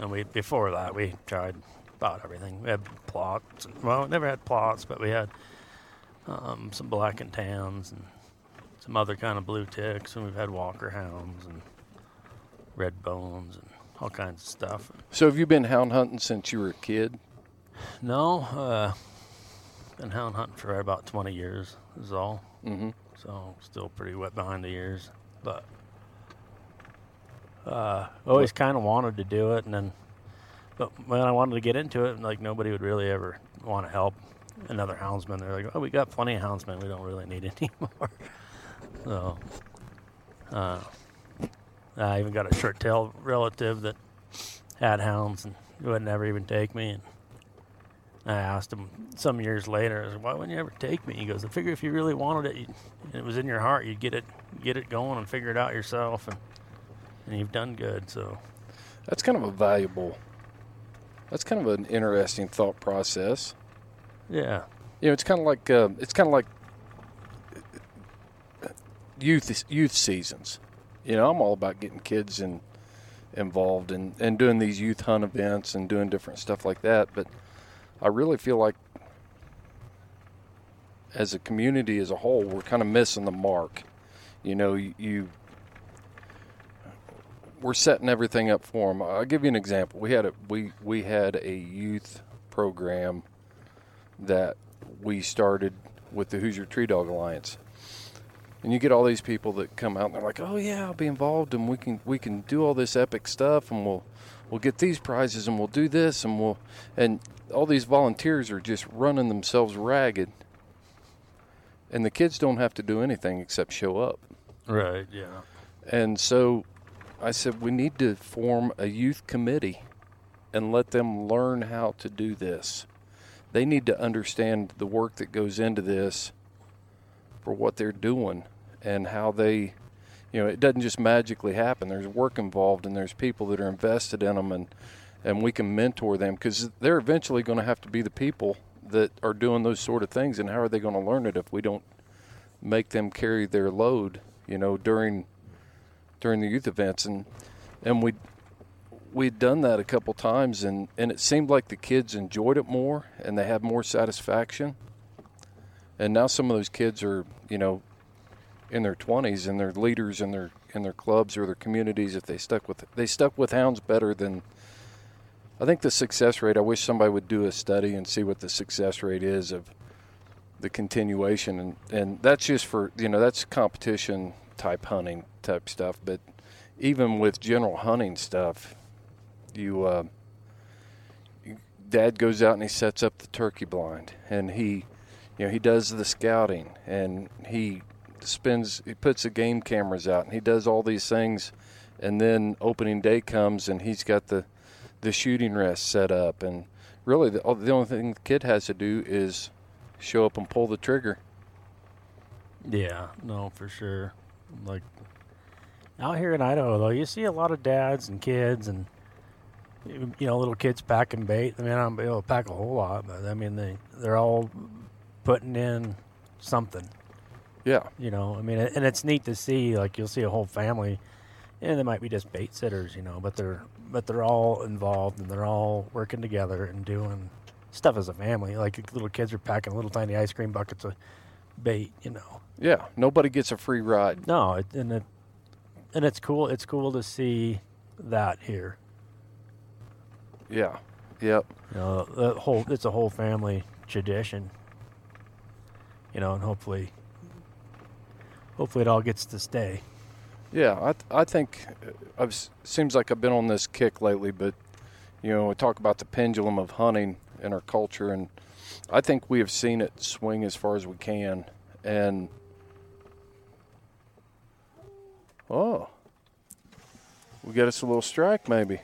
And we before that we tried about everything. We had Plotts. And, well, we never had Plotts, but we had um, some black and tans and some other kind of blue ticks, and we've had walker hounds and red bones and all kinds of stuff. So, have you been hound hunting since you were a kid? No, uh, been hound hunting for about 20 years is all. Mm-hmm. So still pretty wet behind the ears, but uh, always kind of wanted to do it, and then, but when I wanted to get into it, like nobody would really ever want to help another houndsman. They're like, "Oh, we got plenty of houndsmen. We don't really need any [LAUGHS] more." So, uh, I even got a short tail relative that had hounds and would never even take me. And I asked him some years later, I said, "Why wouldn't you ever take me?" He goes, "I figure if you really wanted it, it was in your heart, you'd get it, get it going, and figure it out yourself, and and you've done good." So That's kind of a valuable. That's kind of an interesting thought process. yeah, You know, it's kind of like uh, it's kind of like youth youth seasons. You know, I'm all about getting kids in, involved and and doing these youth hunt events and doing different stuff like that. But I really feel like, as a community as a whole, we're kind of missing the mark. You know, you, you we're setting everything up for them. I'll give you an example. We had a we we had a youth program that we started with the Hoosier Tree Dog Alliance. And you get all these people that come out and they're like, "Oh yeah, I'll be involved and we can we can do all this epic stuff and we'll we'll get these prizes and we'll do this and we'll and all these volunteers are just running themselves ragged. And the kids don't have to do anything except show up. right, yeah, And so I said, we need to form a youth committee and let them learn how to do this. They need to understand the work that goes into this for what they're doing and how they, you know, it doesn't just magically happen. There's work involved and there's people that are invested in them and, and we can mentor them because they're eventually going to have to be the people that are doing those sort of things. And how are they going to learn it if we don't make them carry their load, you know, during during the youth events and and we we'd done that a couple times and and it seemed like the kids enjoyed it more and they had more satisfaction and now some of those kids are you know in their 20s and they're leaders in their in their clubs or their communities if they stuck with they stuck with hounds better than I think the success rate I wish somebody would do a study and see what the success rate is of the continuation, and and that's just for you know that's competition type hunting type stuff. But even with general hunting stuff, you. Uh, Dad goes out and he sets up the turkey blind, and he, you know, he does the scouting, and he spends, he puts the game cameras out, and he does all these things, and then opening day comes, and he's got the, the shooting rest set up, and really the, the only thing the kid has to do is show up and pull the trigger. Yeah, no, for sure. Like out here in Idaho, though, you see a lot of dads and kids and you know little kids packing bait. I mean, I don't able to pack a whole lot, but I mean they they're all putting in something. Yeah, You know, I mean, and it's neat to see. Like you'll see a whole family, and they might be just bait sitters, you know, but they're but they're all involved and they're all working together and doing stuff as a family. Like little kids are packing little tiny ice cream buckets of bait, you know. yeah. Nobody gets a free ride. No, it, and it and it's cool. It's cool to see that here. Yeah, yep. You know, the whole it's a whole family tradition. You know, and hopefully, hopefully it all gets to stay. Yeah, I th- I think uh, I've seems like I've been on this kick lately, but you know, we talk about the pendulum of hunting in our culture, and I think we have seen it swing as far as we can. And oh, we get us a little strike, maybe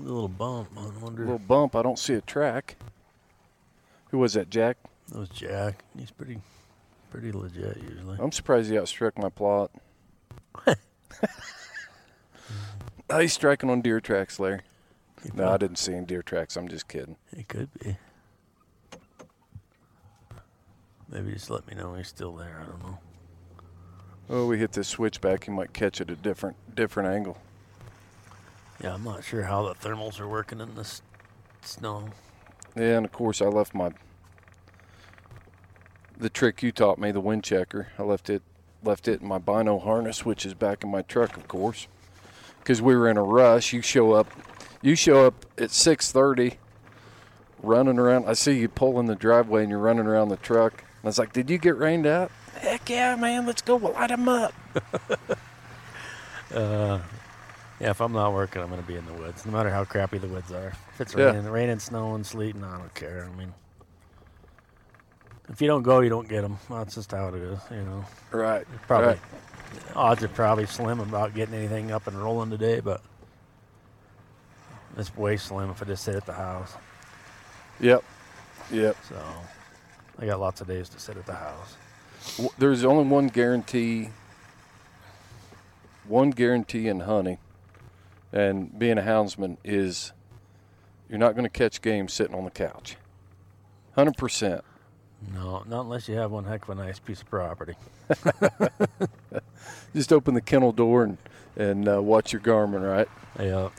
A little bump. I a wonder. little bump. I don't see a track. Who was that, Jack? That was Jack. He's pretty, pretty legit usually. I'm surprised he outstruck my Plott. [LAUGHS] oh, he's striking on deer tracks, Larry. No, I didn't see any deer tracks. I'm just kidding. He could be. Maybe just let me know he's still there. I don't know. Oh, we hit this switchback. He might catch it a different different angle. Yeah, I'm not sure how the thermals are working in this snow. Yeah, and of course I left my the trick you taught me, the wind checker. I left it left it in my bino harness, which is back in my truck, of course, because we were in a rush. You show up, you show up at six thirty, running around. I see you pulling the driveway and you're running around the truck. And I was like, "Did you get rained out?" Heck yeah, man! Let's go We'll light them up. [LAUGHS] Uh, yeah, if I'm not working, I'm going to be in the woods, no matter how crappy the woods are. If it's Yeah. raining, raining, snowing, sleeting, I don't care. I mean, if you don't go, you don't get them. That's just how it is, you know. Right. Probably Right. odds are probably slim about getting anything up and rolling today, but it's way slim if I just sit at the house. Yep. Yep. So I got lots of days to sit at the house. W- There's only one guarantee. One guarantee in hunting, and being a houndsman is you're not going to catch game sitting on the couch. Hundred percent. No, not unless you have one heck of a nice piece of property. [LAUGHS] Just open the kennel door and and uh, watch your Garmin. Right. Yeah.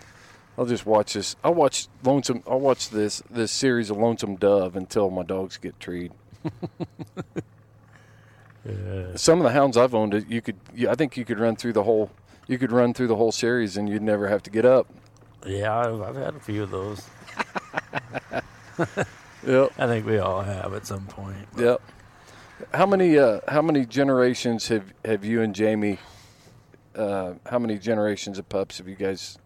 I'll just watch this. I'll watch lonesome. I'll watch this this series of Lonesome Dove until my dogs get treed. [LAUGHS] Yeah. Some of the hounds I've owned, you could. You, I think you could run through the whole. You could run through the whole series and you'd never have to get up. Yeah, I've, I've had a few of those. [LAUGHS] Yep. I think we all have at some point. but- Yep. How many uh, how many generations have, have you and Jamie uh, how many generations of pups have you guys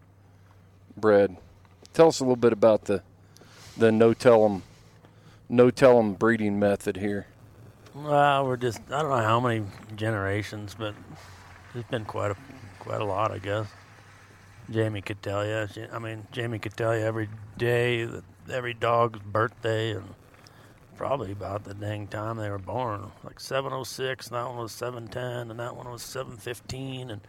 bred? Tell us a little bit about the the no tell 'em no tell 'em breeding method here. Well, we're just I don't know how many generations, but there's been quite a quite a lot, I guess. Jamie could tell you. She- I mean, Jamie could tell you every day, every dog's birthday, and probably about the dang time they were born. Like 706, and that one was 710, and that one was 715, and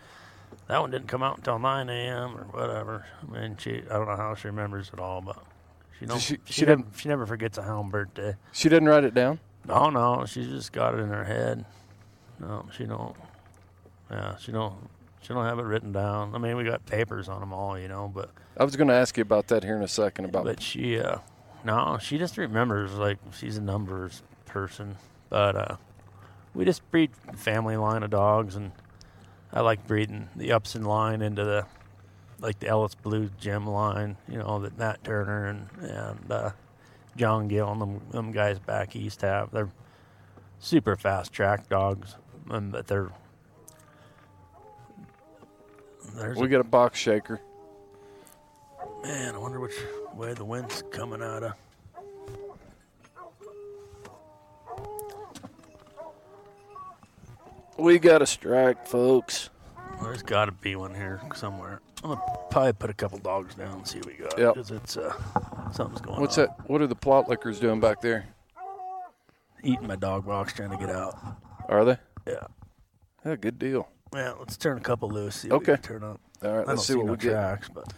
that one didn't come out until 9 a.m. or whatever. I mean, she I don't know how she remembers it all, but she don't, She- she, she never, didn't- she never forgets a hound birthday. She didn't write it down. No, no, she just got it in her head. No, she don't. Yeah, she don't. She don't have it written down. I mean, we got papers on them all, you know, but I was going to ask you about that here in a second. About but she, uh, no, she just remembers like she's a numbers person. But uh, we just breed family line of dogs, and I like breeding the Upson line into the like the Ellis Blue Gem line, you know, that Matt Turner and and uh, John Gill and them, them guys back east have. They're super fast track dogs, um, but they're there's We a, got a box shaker. man. I wonder which way the wind's coming out of. We got a strike, folks. There's got to be one here somewhere. I'm gonna probably put a couple dogs down and see what we got. Yep. Because it's uh, something's going What's on. that? What are the plot lickers doing back there? Eating my dog box, trying to get out. Are they? Yeah. Yeah, good deal. Yeah. Let's turn a couple loose. See Okay. turn up. All right, I let's see see what no we get. but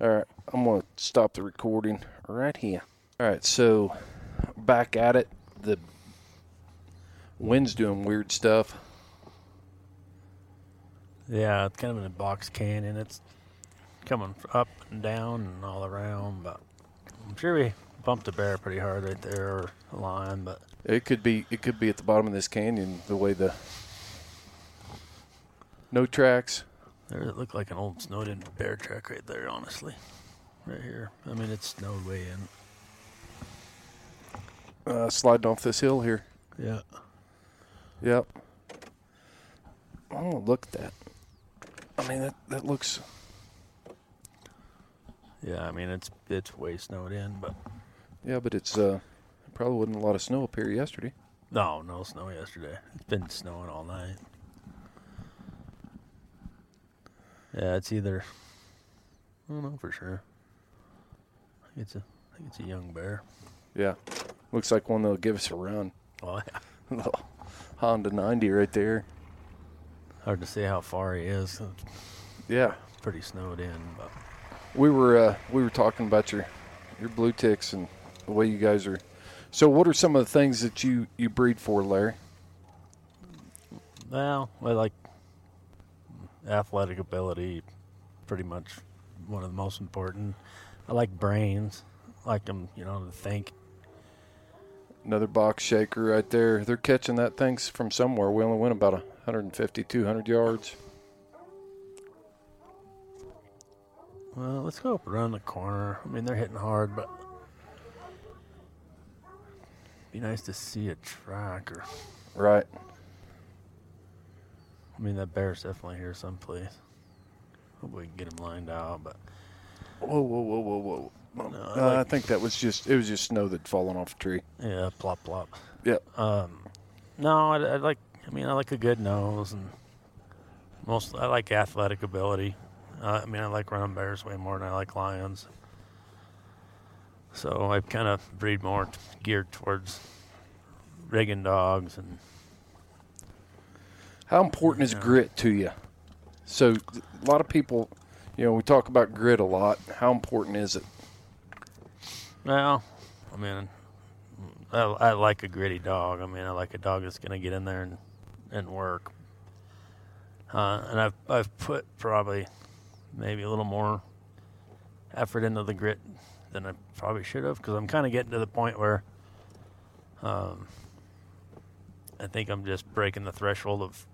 All right, I'm gonna stop the recording right here. All right, so back at it. The wind's doing weird stuff. yeah, it's kind of in a box canyon. It's coming up and down and all around, but I'm sure we bumped a bear pretty hard right there or a lion, but It could be. It could be at the bottom of this canyon. The way the no tracks. there it looked like an old snowed in bear track right there, honestly. Right here. I mean, it's snowed way in. Uh, sliding off this hill here. Yeah. Yep. Oh, look at that. I mean, that that looks. Yeah, I mean, it's it's way snowed in, but Yeah, but it's uh, probably wasn't a lot of snow up here yesterday. no, no snow yesterday. It's been snowing all night. Yeah, it's either. I don't know for sure. I think it's a, I think it's a young bear. Yeah, looks like one that'll give us a run. Oh yeah. [LAUGHS] Little Honda 90 right there. Hard to say how far he is. Yeah, pretty snowed in, but we were uh, we were talking about your your blue ticks and the way you guys are. So, what are some of the things that you you breed for, Larry? well, I like athletic ability. Pretty much one of the most important. I like brains. I like them, you know, to think. Another box shaker right there. They're catching that thing from somewhere. We only went about 150, 200 yards. Well, let's go up around the corner. I mean, they're hitting hard, but be nice to see a tracker. Right. I mean, that bear's definitely here someplace. Hope we can get him lined out, but Whoa, whoa, whoa, whoa, whoa. No, I Uh, I think that was just it was just snow that fallen off a tree. yeah, plop plop. Yep. Um, no, I, I like. I mean, I like a good nose, and most I like athletic ability. Uh, I mean, I like running bears way more than I like lions. So I kind of breed more t- geared towards rigging dogs, and How important is grit to you? So a lot of people, you know, we talk about grit a lot. How important is it? well, I mean, I, I like a gritty dog. I mean, I like a dog that's going to get in there and and work. Uh, and I've I've put probably maybe a little more effort into the grit than I probably should have because I'm kind of getting to the point where um, I think I'm just breaking the threshold of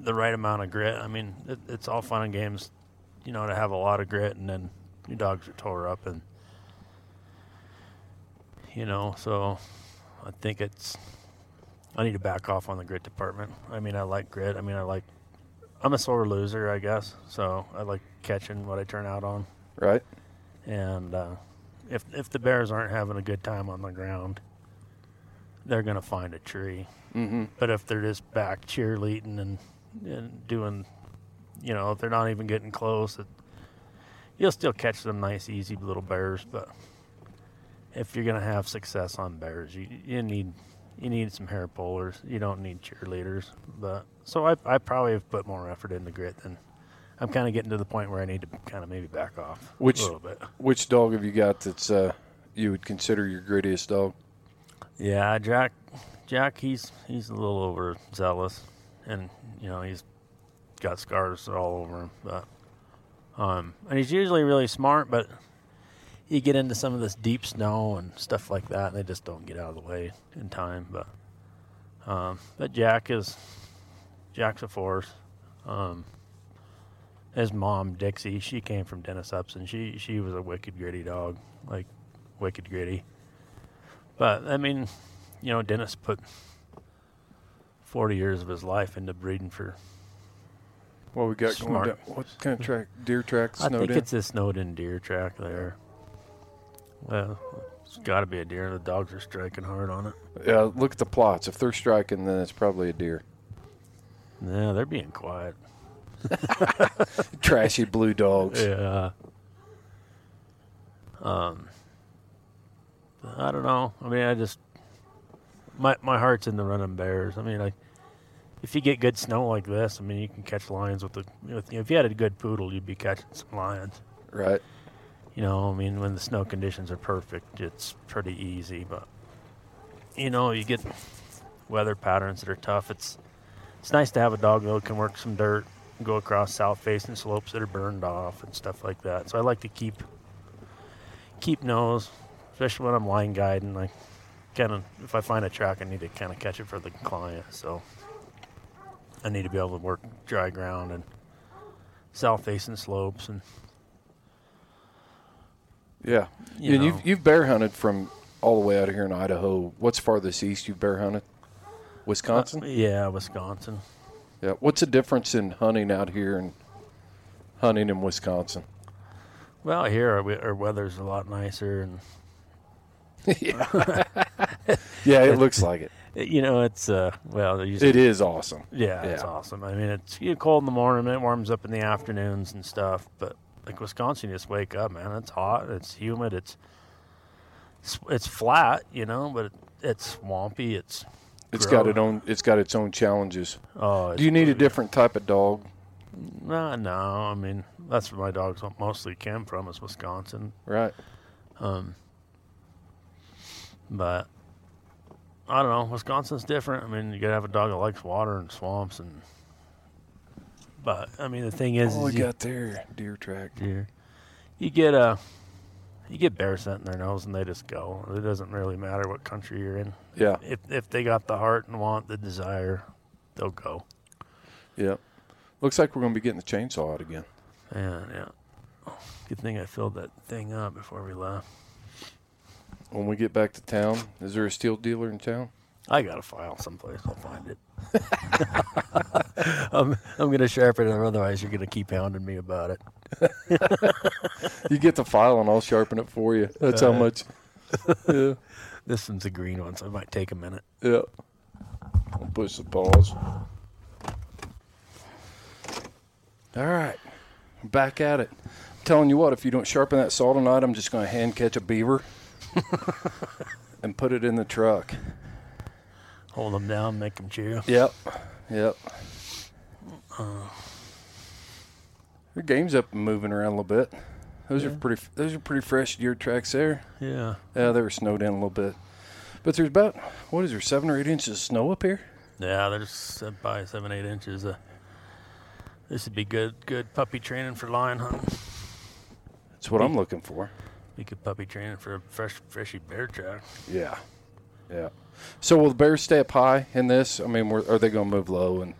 the right amount of grit. I mean, it, it's all fun and games, you know, to have a lot of grit and then your dogs are tore up and you know, so I think it's I need to back off on the grit department. I mean, I like grit. I mean, I like I'm a sore loser, I guess. So I like catching what I turn out on. Right. And uh, if if the bears aren't having a good time on the ground, they're gonna find a tree. Mm-hmm. But if they're just back cheerleading and and doing, you know, if they're not even getting close, it, you'll still catch some nice, easy little bears. But if you're gonna have success on bears, you you need you need some hair pullers. You don't need cheerleaders. But so I I probably have put more effort into grit than. I'm kind of getting to the point where I need to kind of maybe back off Which- a little bit. Which dog have you got that's uh, you would consider your grittiest dog? Yeah, Jack. Jack, he's he's a little overzealous, and you know he's got scars all over him. But um, and he's usually really smart, but you get into some of this deep snow and stuff like that, and they just don't get out of the way in time. But um, but Jack is Jack's a force. Um, his mom Dixie, she came from Dennis Upson. She she was a wicked gritty dog, like wicked gritty. But I mean, you know, Dennis put 40 years of his life into breeding for. What we got Smart. going down? What kind of track? Deer track I think in? it's a snowed in deer track there. Well, it's got to be a deer. The dogs are striking hard on it. Yeah, look at the Plotts. If they're striking, then it's probably a deer. Yeah, they're being quiet. [LAUGHS] Trashy blue dogs. Yeah. Um. I don't know. I mean, I just my my heart's in the running bears. I mean, like if you get good snow like this, I mean, you can catch lions with the. With, if you had a good poodle, you'd be catching some lions. Right. You know, I mean, when the snow conditions are perfect, it's pretty easy. But you know, you get weather patterns that are tough. It's it's nice to have a dog that can work some dirt, go across south facing slopes that are burned off and stuff like that. So I like to keep keep nose, especially when I'm line guiding. I kind of if I find a track, I need to kind of catch it for the client. So I need to be able to work dry ground and south facing slopes and Yeah. You and know. you've you've bear hunted from all the way out of here in Idaho. What's farthest east you've bear hunted? Wisconsin. Uh, yeah, Wisconsin. yeah. What's the difference in hunting out here and hunting in Wisconsin? Well, here our, our weather's a lot nicer, and [LAUGHS] yeah. [LAUGHS] yeah, it looks like it. You know it's uh well usually, It is awesome. yeah, it's awesome. I mean it's you cold in the morning, it warms up in the afternoons and stuff. But like Wisconsin, you just wake up, man. It's hot, it's humid, it's it's, it's flat, you know, but it, it's swampy. It's It's grow- got its own. It's got its own challenges. Oh, Do you need a different type of dog? No, no. I mean that's where my dogs mostly came from is Wisconsin. Right. Um, but I don't know. Wisconsin's different. I mean, you gotta have a dog that likes water and swamps, and but I mean, the thing is, All is we you, got there, deer track. deer, you get a you get bear scent in their nose, and they just go. It doesn't really matter what country you're in. Yeah. If if they got the heart and want the desire, they'll go. Yep. Looks like we're going to be getting the chainsaw out again. Yeah, yeah. Good thing I filled that thing up before we left. When we get back to town, is there a Stihl dealer in town? I got a file someplace. I'll find it. [LAUGHS] I'm I'm gonna sharpen it, or otherwise you're gonna keep hounding me about it. [LAUGHS] You get the file and I'll sharpen it for you. That's how Uh, much. yeah. [LAUGHS] This one's a green one, so it might take a minute. Yeah. I'll push the pause. All right. Back at it. telling you what, if you don't sharpen that saw tonight, I'm just going to hand catch a beaver [LAUGHS] and put it in the truck. Hold them down, make them chew. Yep. Yep. Your game's up and moving around a little bit. Those are pretty. Those are pretty fresh deer tracks there. Yeah. Yeah, they were snowed in a little bit, but there's about what is there seven or eight inches of snow up here. Yeah, uh, by seven, eight inches. Uh, this would be good, good puppy training for lion hunting. That's what I'm looking for. Be could puppy training for a fresh, freshy bear track. Yeah, yeah. So will the bears stay up high in this? I mean, are they going to move low and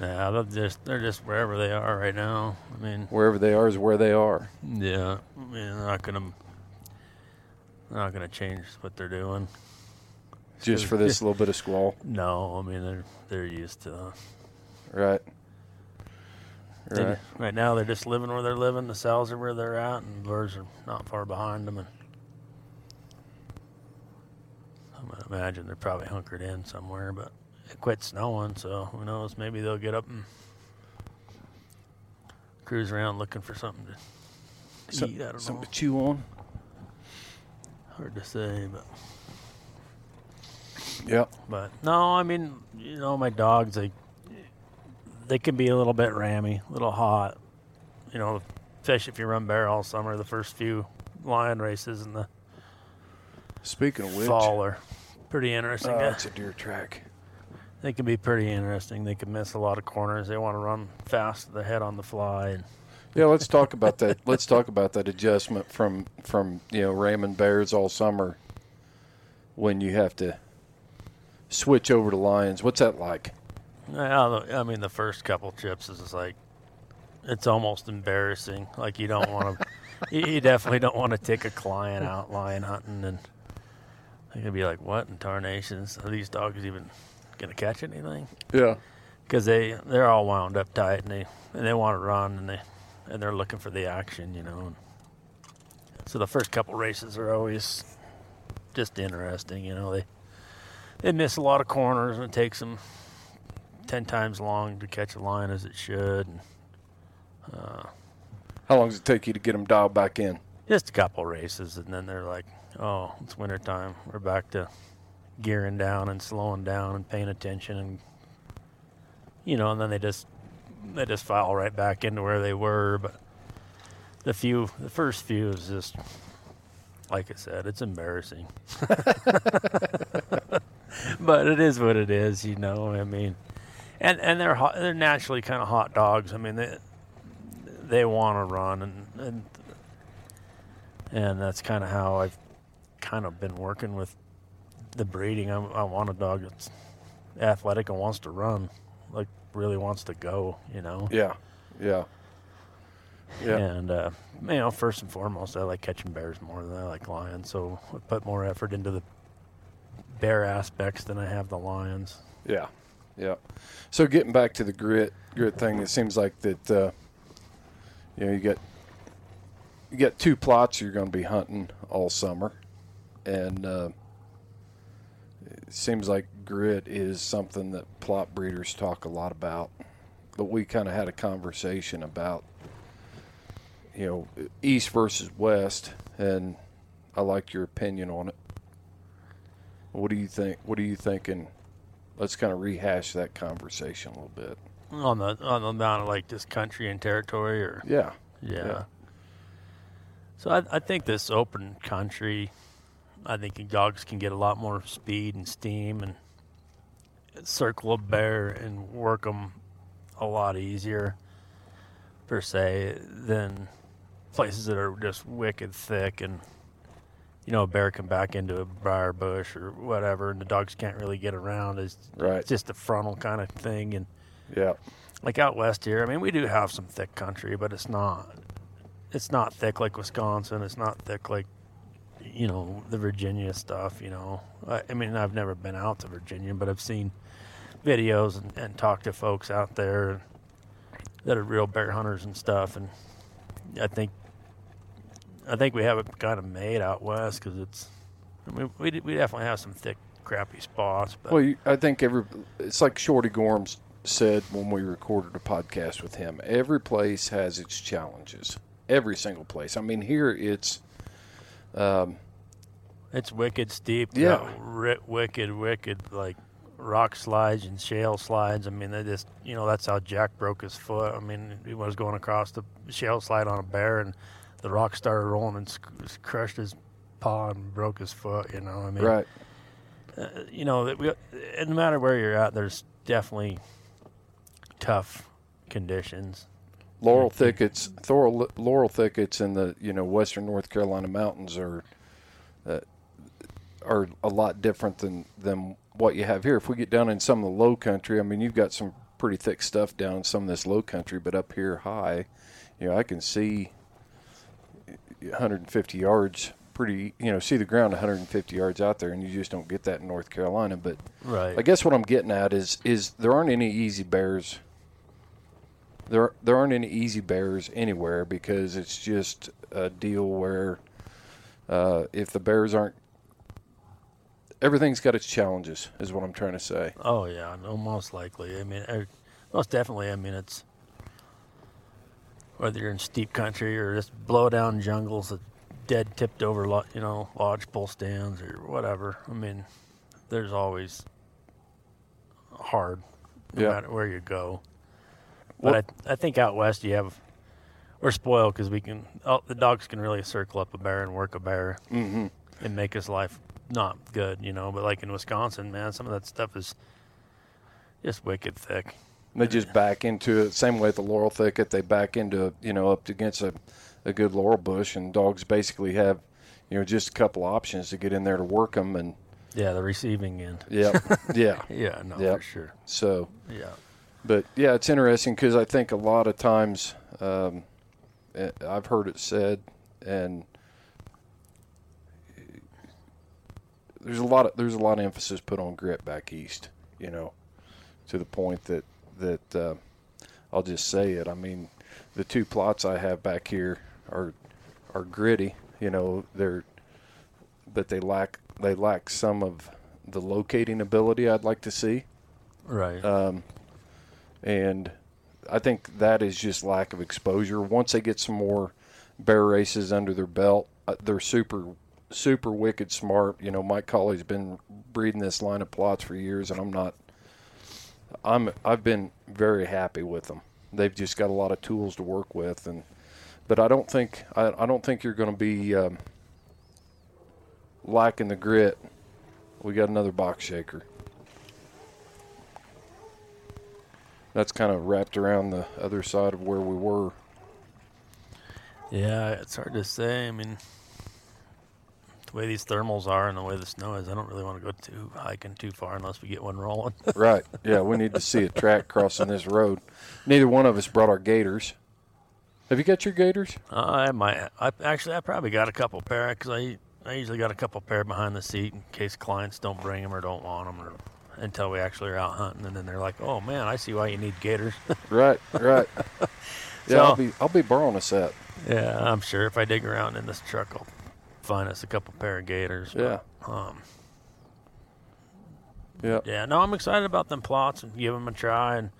Yeah, they're just they're just wherever they are right now. I mean, wherever they are is where they are? yeah, I mean, they're not gonna they're not gonna change what they're doing. Just for this little bit of squall, No, I mean they're they're used to. Right? They- Right. right now, they're just living where they're living. The sows are where they're at, and the birds are not far behind them. And I'm gonna imagine they're probably hunkered in somewhere, but it quit snowing, so who knows? Maybe they'll get up and cruise around looking for something to So- eat. I don't know. Something to chew on. Hard to say, but Yeah. but no, I mean, you know, my dogs they they can be a little bit rammy, a little hot. You know, fish if you run bear all summer. The first few lion races in the Speaking of which, fall are pretty interesting. oh, it's a deer track. they can be pretty interesting. They can miss a lot of corners. They want to run fast to the head on the fly. And Yeah, let's talk about that. [LAUGHS] Let's talk about that adjustment from from you know ramming bears all summer when you have to switch over to lions. What's that like? Yeah, I mean, the first couple trips is just like it's almost embarrassing. Like you don't want to, [LAUGHS] you, you definitely don't want to take a client out lion hunting, and they're gonna be like, "What in tarnations are these dogs even going to catch anything Yeah. because they they're all wound up tight and they and they want to run and they and they're looking for the action, you know. So the first couple races are always just interesting, you know. They they miss a lot of corners and it takes them ten times long to catch a line as it should. And, uh, How long does it take you to get them dialed back in? just a couple races and then they're like, oh, it's winter time. We're back to gearing down and slowing down and paying attention and you know, and then they just they just file right back into where they were. But the few, the first few is just like I said, it's embarrassing. [LAUGHS] but it is what it is, you know. I mean, and and they're hot, they're naturally kind of hot dogs. I mean, they they want to run and and and that's kind of how I've kind of been working with the breeding. I, I want a dog that's athletic and wants to run, like really wants to go, you know. Yeah. Yeah. Yeah. And uh, you know, first and foremost, I like catching bears more than I like lions, so I put more effort into the bear aspects than I have the lions. Yeah, yeah. So getting back to the grit grit thing, it seems like that uh, you know you get you get two Plotts you're going to be hunting all summer, and uh, it seems like grit is something that Plott breeders talk a lot about. But we kind of had a conversation about you know east versus west, and I like your opinion on it. What do you think? What are you thinking? Let's kind of rehash that conversation a little bit. On the on the amount of like this country and territory, or Yeah. yeah. Yeah. So I, I think this open country, I think dogs can get a lot more speed and steam and circle a bear and work them a lot easier, per se, than places that are just wicked thick and you know a bear can back into a briar bush or whatever, and the dogs can't really get around. It's Right. just a frontal kind of thing and Yeah. like out west here, I mean, we do have some thick country, but it's not. It's not thick like Wisconsin. It's not thick like, you know, the Virginia stuff. You know, I, I mean, I've never been out to Virginia, but I've seen videos and, and talked to folks out there that are real bear hunters and stuff. And I think, I think we have it kind of made out west because it's. I mean, we we definitely have some thick, crappy spots, but Well, you, I think every it's like Shorty Gorms said when we recorded a podcast with him. Every place has its challenges. Every single place. I mean, here it's Um, It's wicked steep. Yeah. ri- wicked, wicked like rock slides and shale slides. I mean, they just you know that's how Jack broke his foot. I mean, he was going across the shale slide on a bear, and the rock started rolling and sc- crushed his paw and broke his foot. You know, I mean, right. you know, that we, no matter where you're at, there's definitely tough conditions. Laurel thickets, Thor, laurel thickets in the you know western North Carolina mountains are uh, are a lot different than than what you have here. If we get down in some of the low country, I mean, you've got some pretty thick stuff down in some of this low country, but up here high, you know, I can see 150 yards pretty, you know, see the ground 150 yards out there, and you just don't get that in North Carolina. But Right. I guess what I'm getting at is is there aren't any easy bears. There there aren't any easy bears anywhere because it's just a deal where uh, if the bears aren't, everything's got its challenges. Is what I'm trying to say. Oh yeah, no, most likely. I mean, er, most definitely. I mean, it's whether you're in steep country or just blow down jungles that dead tipped over, you know, lodgepole stands or whatever. I mean, there's always hard, no Yeah. matter where you go. But I, I think out west you have we're spoiled because we can oh, the dogs can really circle up a bear and work a bear Mm-hmm. and make his life not good, you know. But like in Wisconsin, man, some of that stuff is just wicked thick. They just back into it. Same way at the laurel thicket, they back into you know up against a, a good laurel bush, and dogs basically have you know just a couple options to get in there to work them, and Yeah, the receiving end. yeah, [LAUGHS] yeah. Yeah, no, Yep. for sure. So, Yeah. but yeah, it's interesting because I think a lot of times um, eh, I've heard it said, and there's a lot of there's a lot of emphasis put on grit back east. You know, to the point that that uh, I'll just say it. I mean, the two Plotts I have back here are are gritty. You know, they're but they lack they lack some of the locating ability I'd like to see. Right. Um, and I think that is just lack of exposure. Once they get some more bear races under their belt, uh, they're super, super wicked smart. You know, Mike Colley's been breeding this line of Plotts for years, and I'm not. I'm I've been very happy with them. They've just got a lot of tools to work with, and but I don't think I, I don't think you're going to be um, lacking the grit. We got another box shaker. That's kind of wrapped around the other side of where we were. Yeah, it's hard to say. I mean, the way these thermals are and the way the snow is, I don't really want to go too hiking too far unless we get one rolling. [LAUGHS] Right. Yeah, we need to see a track crossing this road. Neither one of us brought our gaiters. Have you got your gaiters? Uh, I might. I actually, I probably got a couple pair because I I usually got a couple pair behind the seat in case clients don't bring them or don't want them or until we actually are out hunting and then they're like, oh man, I see why you need gaiters. [LAUGHS] Right, right. [LAUGHS] Yeah, So- I'll be I'll be borrowing a set. yeah, I'm sure if I dig around in this truck, I'll find us a couple pair of gaiters. Yeah. But, um, Yeah. yeah, no, I'm excited about them Plotts and give them a try and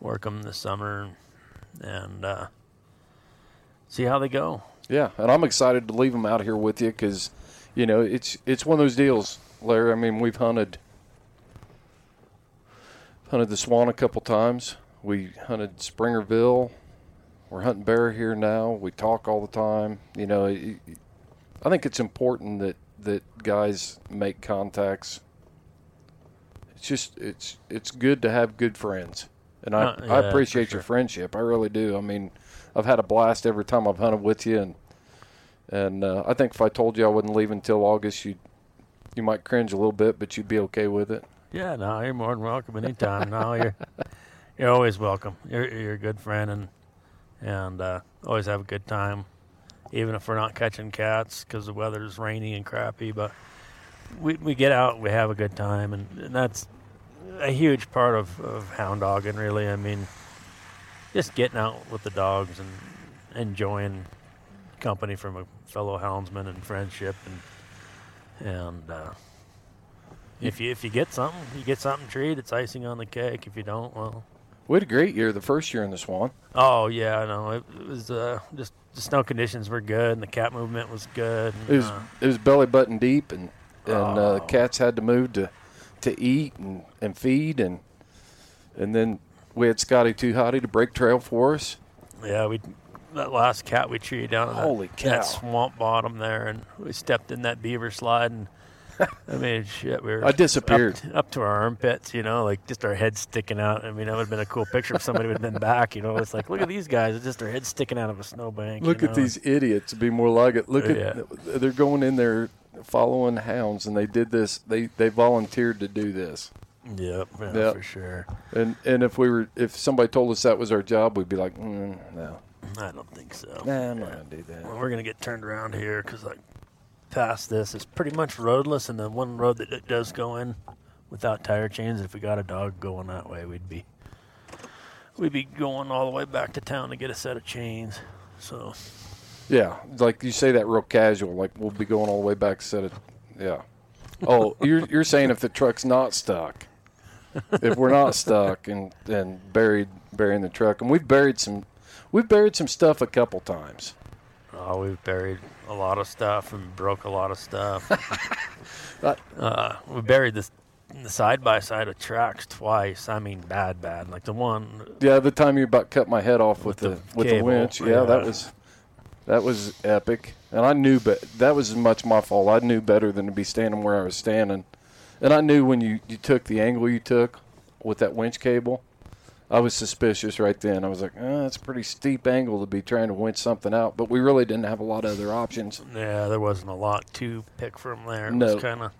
work them this summer and, and uh, see how they go. Yeah, and I'm excited to leave them out here with you because, you know, it's it's one of those deals, Larry. I mean, we've hunted hunted the Swan a couple times. We hunted Springerville. We're hunting bear here now. We talk all the time. You know, it- it- I think it's important that that guys make contacts. It's just it's it's good to have good friends, and I Uh, yeah, I appreciate sure. your friendship. I really do. I mean, I've had a blast every time I've hunted with you, and and uh, I think if I told you I wouldn't leave until August, you you might cringe a little bit, but you'd be okay with it. Yeah, no, you're more than welcome anytime. no, you're you're always welcome. You're you're a good friend and and uh, always have a good time, even if we're not catching cats because the weather's rainy and crappy. But we we get out, we have a good time, and, and that's a huge part of of hound dogging. Really, I mean, just getting out with the dogs and enjoying company from a fellow houndsman and friendship and and. Uh, if you if you get something, you get something treat. It's icing on the cake. If you don't, well, We had a great year the first year in the Swan. oh yeah, no, it, it was uh, just the snow conditions were good and the cat movement was good. And, It was uh, it was belly button deep, and and uh, Oh. cats had to move to to eat and, and feed, and and then we had Scotty Too Hotty to break trail for us. yeah, we that last cat we treated down in that, Holy cow. that swamp bottom there, and we stepped in that beaver slide and. I mean, shit, we were I disappeared. up, up to our armpits, you know, like just our heads sticking out. I mean, that would have been a cool picture if somebody would have been [LAUGHS] back, you know. It's like, look at these guys, it's just their heads sticking out of a snowbank. Look you at these idiots. Be more like it. Look Yeah. at they're going in there following hounds, and they did this. They they volunteered to do this. Yep, yeah, Yep. for sure. And and if we were if somebody told us that was our job, we'd be like, mm, no, I don't think so. nah, I'm not gonna do that. Well, we're gonna get turned around here because like past this is pretty much roadless, and the one road that it does go in without tire chains. If we got a dog going that way, we'd be we'd be going all the way back to town to get a set of chains. So Yeah, like you say that real casual. Like we'll be going all the way back. To set it. Yeah. Oh, you're you're saying if the truck's not stuck, if we're not stuck and and buried burying the truck, and we've buried some, we've buried some stuff a couple times. oh, we've buried a lot of stuff and broke a lot of stuff. [LAUGHS] Uh, uh, we buried this the side by side of tracks twice. I mean, bad, bad. Like the one Yeah, the time you about cut my head off with, With the, the with the winch. Yeah, that was that was epic, and I knew, but that was as much my fault. I knew better than to be standing where I was standing, and I knew when you you took the angle you took with that winch cable. I was suspicious right then. I was like, oh, that's a pretty steep angle to be trying to winch something out, but we really didn't have a lot of other options. Yeah, there wasn't a lot to pick from there. It No. was kind of.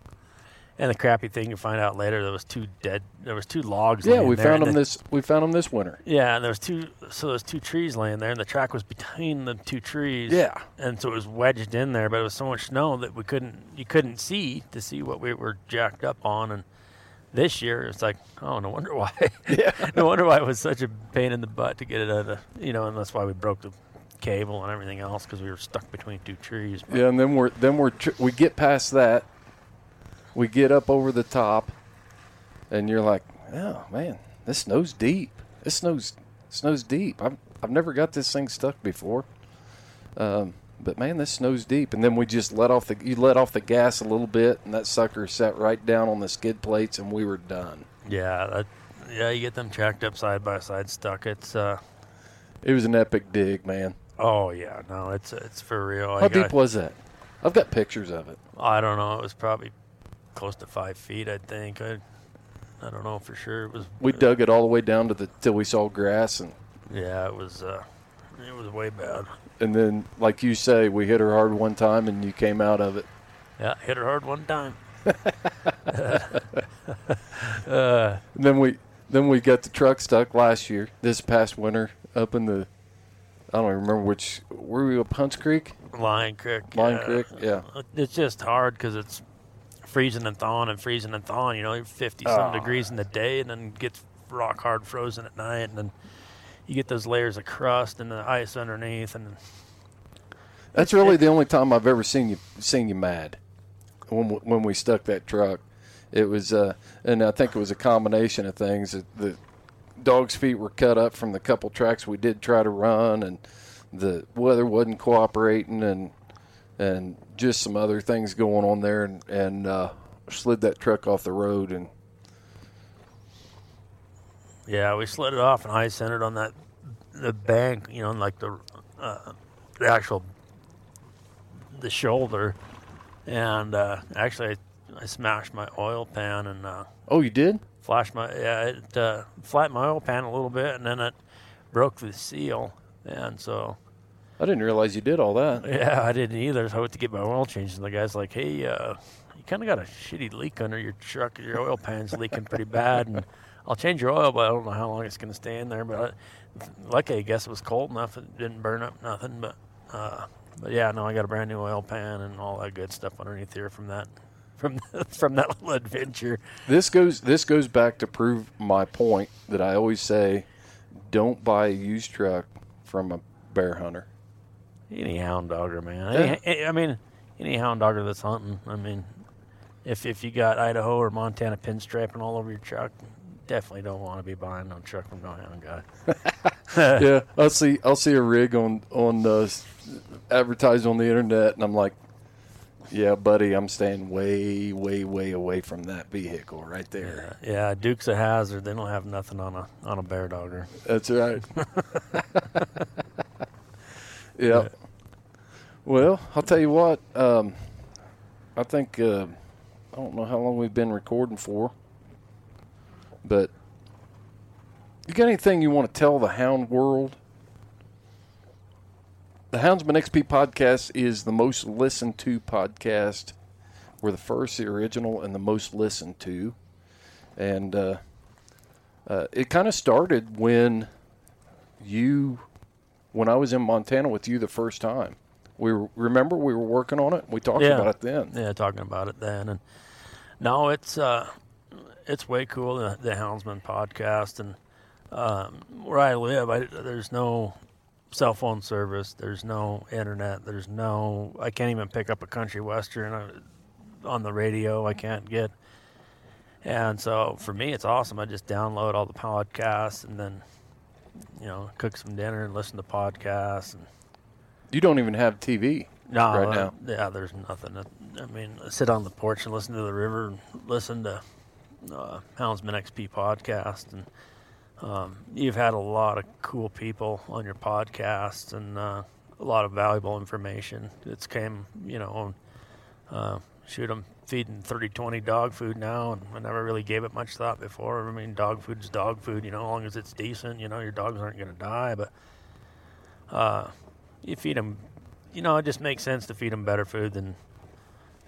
And the crappy thing you find out later, there was two dead. There was two logs. Yeah, laying we there, found them the- this we found them this winter. Yeah, and there was two. So there was two trees laying there, and the track was between the two trees. Yeah. and so it was wedged in there, but it was so much snow that we couldn't. You couldn't see to see what we were jacked up on, and This year, it's like, oh, no wonder why. [LAUGHS] Yeah. [LAUGHS] no wonder why it was such a pain in the butt to get it out of, the, you know, and that's why we broke the cable and everything else because we were stuck between two trees. Yeah, and then we're then we're tr- we get past that, we get up over the top, and you're like, oh man, this snow's deep. This snow's snow's deep. I've I've never got this thing stuck before. Um, but man, this snow's deep. And then we just let off the you let off the gas a little bit, and that sucker sat right down on the skid plates, and we were done. Yeah, that, yeah, you get them tracked up side by side stuck. It's uh, It was an epic dig, man. oh yeah, no, it's it's for real. I How got- deep was that? I've got pictures of it. I don't know. It was probably close to five feet. I think. I I don't know for sure. It was. We dug it all the way down to the till we saw grass, and Yeah, it was. Uh, it was way bad. And then like you say, we hit her hard one time, and you came out of it. Yeah, hit her hard one time. [LAUGHS] uh, And then we then we got the truck stuck last year, this past winter, up in the I don't even remember which were we up Hunts Creek, Lion Creek. Lion. Creek, yeah. It's just hard because it's freezing and thawing and freezing and thawing. You know, 50 some Ah. degrees in the day and then gets rock hard frozen at night. And then you get those layers of crust and the ice underneath. And That's really the only time I've ever seen you seen you mad. When we, when we stuck that truck, it was uh, and I think it was a combination of things. The, the dog's feet were cut up from the couple tracks we did try to run, and the weather wasn't cooperating, and and just some other things going on there, and and uh, slid that truck off the road, and yeah, we slid it off and I centered on that the bank, you know, like the uh, the actual the shoulder. And uh, actually, I, I smashed my oil pan and uh, oh, you did? flashed my yeah it uh, flattened my oil pan a little bit and then it broke the seal and so I didn't realize you did all that. [LAUGHS] yeah I didn't either so I went to get my oil changed and the guy's like hey uh, you kind of got a shitty leak under your truck your oil pan's leaking pretty bad and I'll change your oil but I don't know how long it's going to stay in there but I, lucky I guess it was cold enough it didn't burn up nothing but uh, but yeah no I got a brand new oil pan and all that good stuff underneath here from that from [LAUGHS] from that little adventure This goes this goes back to prove my point that I always say, don't buy a used truck from a bear hunter. Any hound dogger, man. Any, I mean, any hound dogger that's hunting. I mean, if if you got Idaho or Montana pinstriping all over your truck, definitely don't want to be buying no truck from no hound guy. [LAUGHS] yeah, I'll see I'll see a rig on on uh, advertised on the internet, and I'm like, yeah, buddy, I'm staying way way way away from that vehicle right there. Yeah, Dukes of Hazzard. They don't have nothing on a on a bear dogger. That's right. [LAUGHS] [LAUGHS] yeah. Well, I'll tell you what. Um, I think uh, I don't know how long we've been recording for, but you got anything you want to tell the hound world? The Houndsman XP podcast is the most listened to podcast. We're the first, the original, and the most listened to, and uh, uh, it kind of started when you when I was in Montana with you the first time. We were, remember we were working on it. We talked Yeah. about it then. Yeah, talking about it then, and no, it's uh, it's way cool the, the Houndsman podcast, and um, where I live, I, there's no cell phone service, there's no internet, there's no, I can't even pick up a country western uh, on the radio. I can't get, and so for me, it's awesome. I just download all the podcasts and then, you know, cook some dinner and listen to podcasts and. You don't even have TV No, right uh, now. Yeah, there's nothing. I mean, I sit on the porch and listen to the river and listen to uh, Houndsman XP podcast. And um, you've had a lot of cool people on your podcast and uh, a lot of valuable information. It's came, you know, uh, shoot, I'm feeding 30 20 dog food now, and I never really gave it much thought before. I mean, dog food's dog food, you know, as long as it's decent, you know, your dogs aren't going to die. But uh, you feed them you know, it just makes sense to feed them better food than,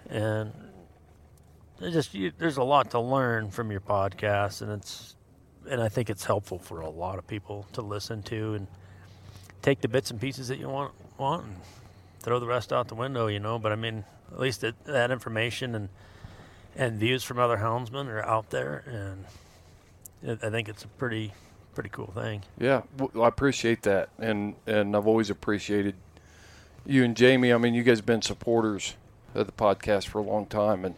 and it just you, there's a lot to learn from your podcast, and it's, and I think it's helpful for a lot of people to listen to and take the bits and pieces that you want want and throw the rest out the window, you know. But I mean, at least it, that information and and views from other houndsmen are out there, and I think it's a pretty pretty cool thing. Yeah, I appreciate that, and and I've always appreciated you and Jamie. I mean, you guys have been supporters of the podcast for a long time, and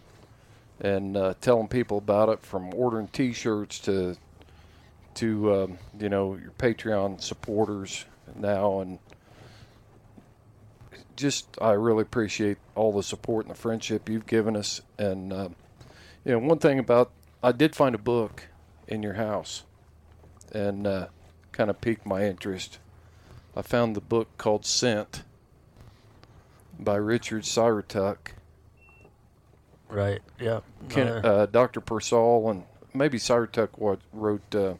and uh, telling people about it from ordering T-shirts to to um, you know your Patreon supporters now, and just I really appreciate all the support and the friendship you've given us. And uh, you know, one thing about I did find a book in your house, and uh, kind of piqued my interest. I found the book called Scent by Richard Syrotuck. Right. Yeah. Ken, uh, Dr. Pearsall and maybe Syrotuck wa- wrote uh,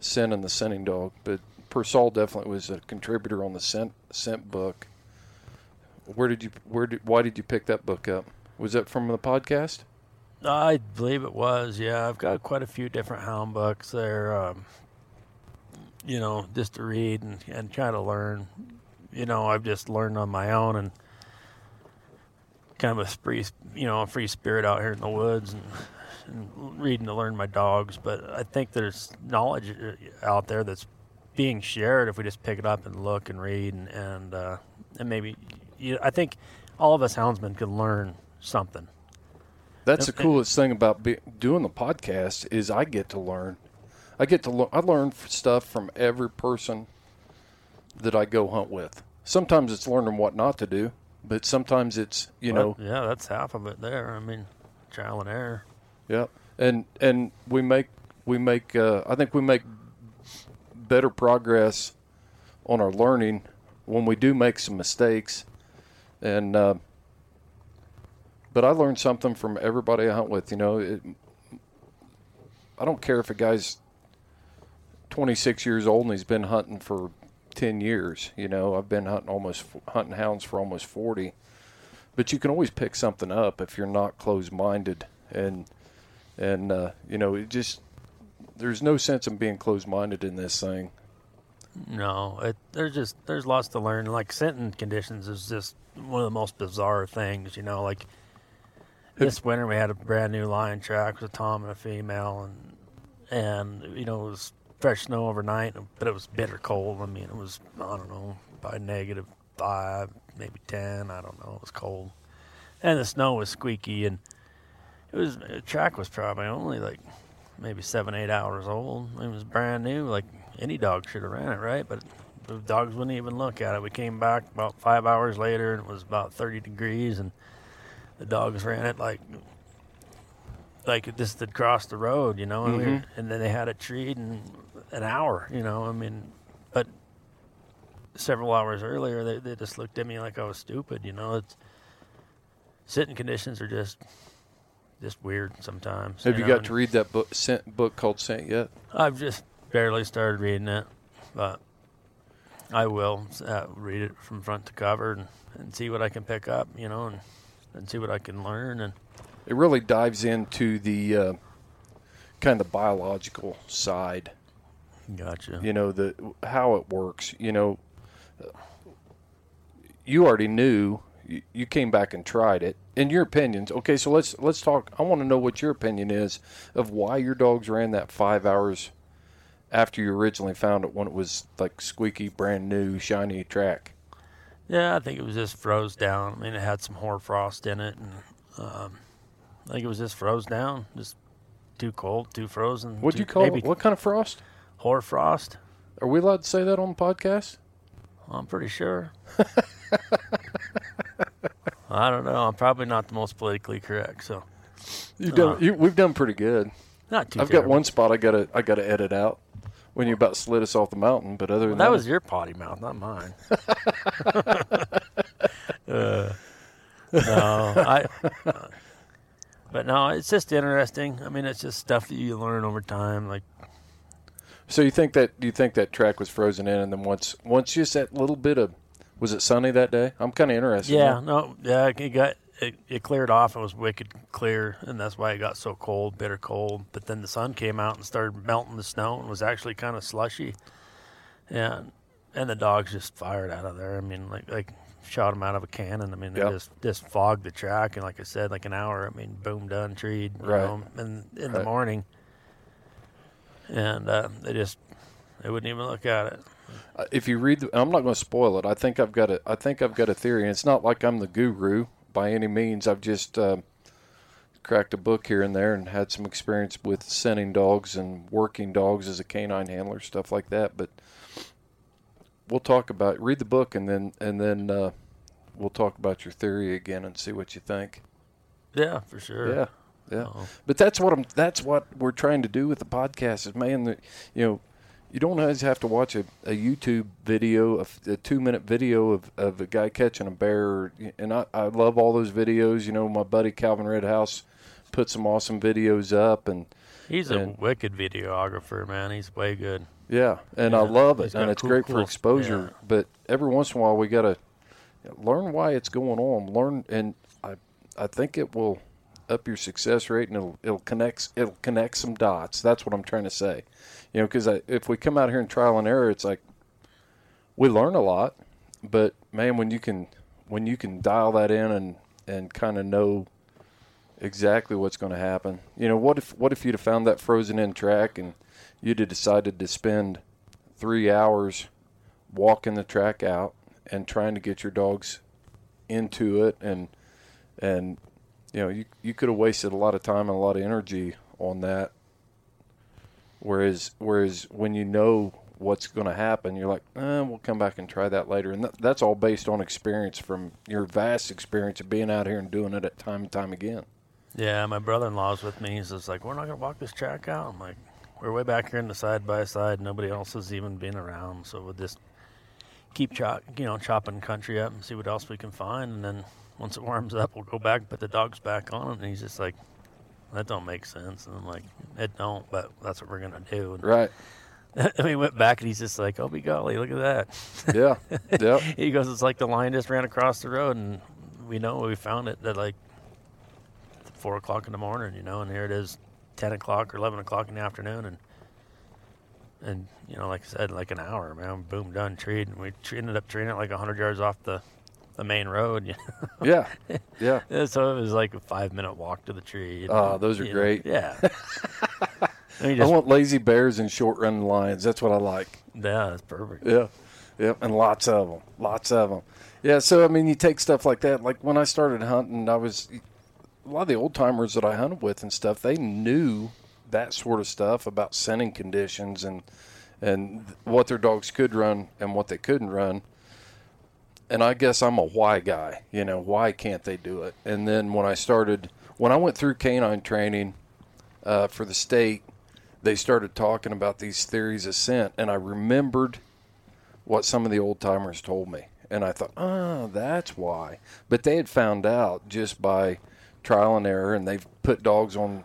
Scent and the Scenting Dog, but Pearsall definitely was a contributor on the Scent Scent book. Where did you where did why did you pick that book up? Was that from the podcast? I believe it was. Yeah, I've got quite a few different hound books there. Um, you know, just to read and, and try to learn. You know, I've just learned on my own and kind of a free, you know, a free spirit out here in the woods and, and reading to learn my dogs. But I think there's knowledge uh, out there that's being shared if we just pick it up and look and read and and, uh, and maybe. You, I think all of us houndsmen can learn something. That's the coolest thing about be, doing the podcast is I get to learn. I get to learn. I learn stuff from every person that I go hunt with. Sometimes it's learning what not to do, but sometimes it's you know yeah, that's half of it there. I mean, trial and error. Yeah, and and we make we make uh, I think we make better progress on our learning when we do make some mistakes, and uh, but I learned something from everybody I hunt with. You know, it, I don't care if a guy's 26 years old and he's been hunting for 10 years. You know, I've been hunting almost hunting hounds for almost 40. But you can always pick something up if you're not closed-minded, and and uh, you know, it just there's no sense in being closed-minded in this thing. No, it, there's just there's lots to learn. Like scenting conditions is just one of the most bizarre things. You know, like this winter we had a brand new lion track with a tom and a female, and and you know it was fresh snow overnight, but it was bitter cold. I mean, it was I don't know by negative five, maybe ten. I don't know. It was cold, and the snow was squeaky, and it was the track was probably only like maybe seven, eight hours old. It was brand new. Like any dog should have ran it, right? But the dogs wouldn't even look at it. We came back about five hours later, and it was about 30 degrees, and the dogs ran it like like it just had crossed the road, you know. And, we mm-hmm. were, and then they had it treed in an hour, you know. I mean, but several hours earlier, they, they just looked at me like I was stupid, you know. It's scenting conditions are just just weird sometimes. Have you know, got and- to read that book Scent, book called Scent yet? I've just barely started reading it, but I will uh, read it from front to cover and, and see what I can pick up, you know, and, and see what I can learn. And It really dives into the uh, kind of biological side. Gotcha. you know the how it works you know you already knew you, you came back and tried it in your opinions okay so let's let's talk i want to know what your opinion is of why your dogs ran that five hours after you originally found it when it was like squeaky brand new shiny track Yeah, I think it was just froze down. I mean, it had some hoarfrost in it, and um, I think it was just froze down, just too cold, too frozen. what'd too- you call maybe it what kind of frost Hoarfrost. are we allowed to say that on the podcast I'm pretty sure. [LAUGHS] I don't know. I'm probably not the most politically correct, so You've done, Uh, you, we've done pretty good not too. i've got one spot i gotta i gotta edit out when you about slid us off the mountain but other than Well, that was your potty mouth, not mine. [LAUGHS] [LAUGHS] uh, no, I. uh, but no, it's just interesting. I mean, it's just stuff that you learn over time. Like, So you think that you think that track was frozen in, and then once once just that little bit of was it sunny that day? I'm kind of interested. yeah, no, yeah, it got it, it cleared off. It was wicked clear, and that's why it got so cold, bitter cold. But then the sun came out and started melting the snow, and was actually kind of slushy. And and the dogs just fired out of there. I mean, like like shot them out of a cannon. I mean, they Yep. just just fogged the track, and like I said, like an hour. I mean, boom, done, treed. You Right. know, in in the morning, and uh, they just they wouldn't even look at it. Uh, if you read, the, I'm not going to spoil it. I think I've got a, I think I've got a theory, and it's not like I'm the guru by any means. I've just uh, cracked a book here and there and had some experience with sending dogs and working dogs as a canine handler, stuff like that. But we'll talk about read the book and then and then uh, we'll talk about your theory again and see what you think. Yeah, for sure. Yeah, yeah. Oh. But that's what I'm. That's what we're trying to do with the podcast. Is man, the, you know, you don't always have to watch a, a YouTube video, a two minute video of, of a guy catching a bear. And I, I love all those videos. You know, my buddy Calvin Redhouse put some awesome videos up, and He's a wicked videographer, man. He's way good. yeah, and I love it, and it's cool- great for exposure. yeah. But every once in a while, we gotta learn why it's going on. Learn, and I, I think it will up your success rate, and it'll it'll connect it'll connect some dots. That's what I'm trying to say. You know, because if we come out here and trial and error, it's like we learn a lot, but man, when you can when you can dial that in and and kind of know exactly what's going to happen. You know, what if what if you'd have found that frozen in track and you'd have decided to spend three hours walking the track out and trying to get your dogs into it and and you know you you could have wasted a lot of time and a lot of energy on that whereas whereas when you know what's going to happen you're like eh, we'll come back and try that later and that, that's all based on experience from your vast experience of being out here and doing it at time and time again Yeah, my brother-in-law's with me. He's just like, we're not gonna walk this track out. I'm like, we're way back here in the side by side. Nobody else has even been around, so we'll just keep chop, you know, chopping country up and see what else we can find. And then once it warms up, we'll go back, and put the dogs back on. him. And he's just like, that don't make sense. And I'm like, it don't, but that's what we're gonna do. And right [LAUGHS] And we went back, and he's just like, oh, be golly, look at that. yeah [LAUGHS] yeah he goes, it's like the lion just ran across the road, and we know we found it at like four o'clock in the morning, you know, and here it is, ten o'clock or eleven o'clock in the afternoon, and and you know, like I said, like an hour, man, boom, done, treed, and we ended up treating it like hundred yards off the the main road. Yeah yeah [LAUGHS] Yeah, so it was like a five minute walk to the tree. you Oh, know, those are you know, great. Yeah. [LAUGHS] And you I want lazy bears and short running lions. That's what I like. yeah, that's perfect. Yeah, yeah, and lots of them, lots of them. Yeah, so I mean, you take stuff like that. Like when I started hunting, I was a lot of the old timers that I hunted with and stuff. They knew that sort of stuff about scenting conditions and and what their dogs could run and what they couldn't run. And I guess I'm a why guy. You know, why can't they do it? And then when I started, when I went through canine training uh, for the state, they started talking about these theories of scent, and I remembered what some of the old timers told me. And I thought, oh, that's why. But they had found out just by trial and error, and they've put dogs on,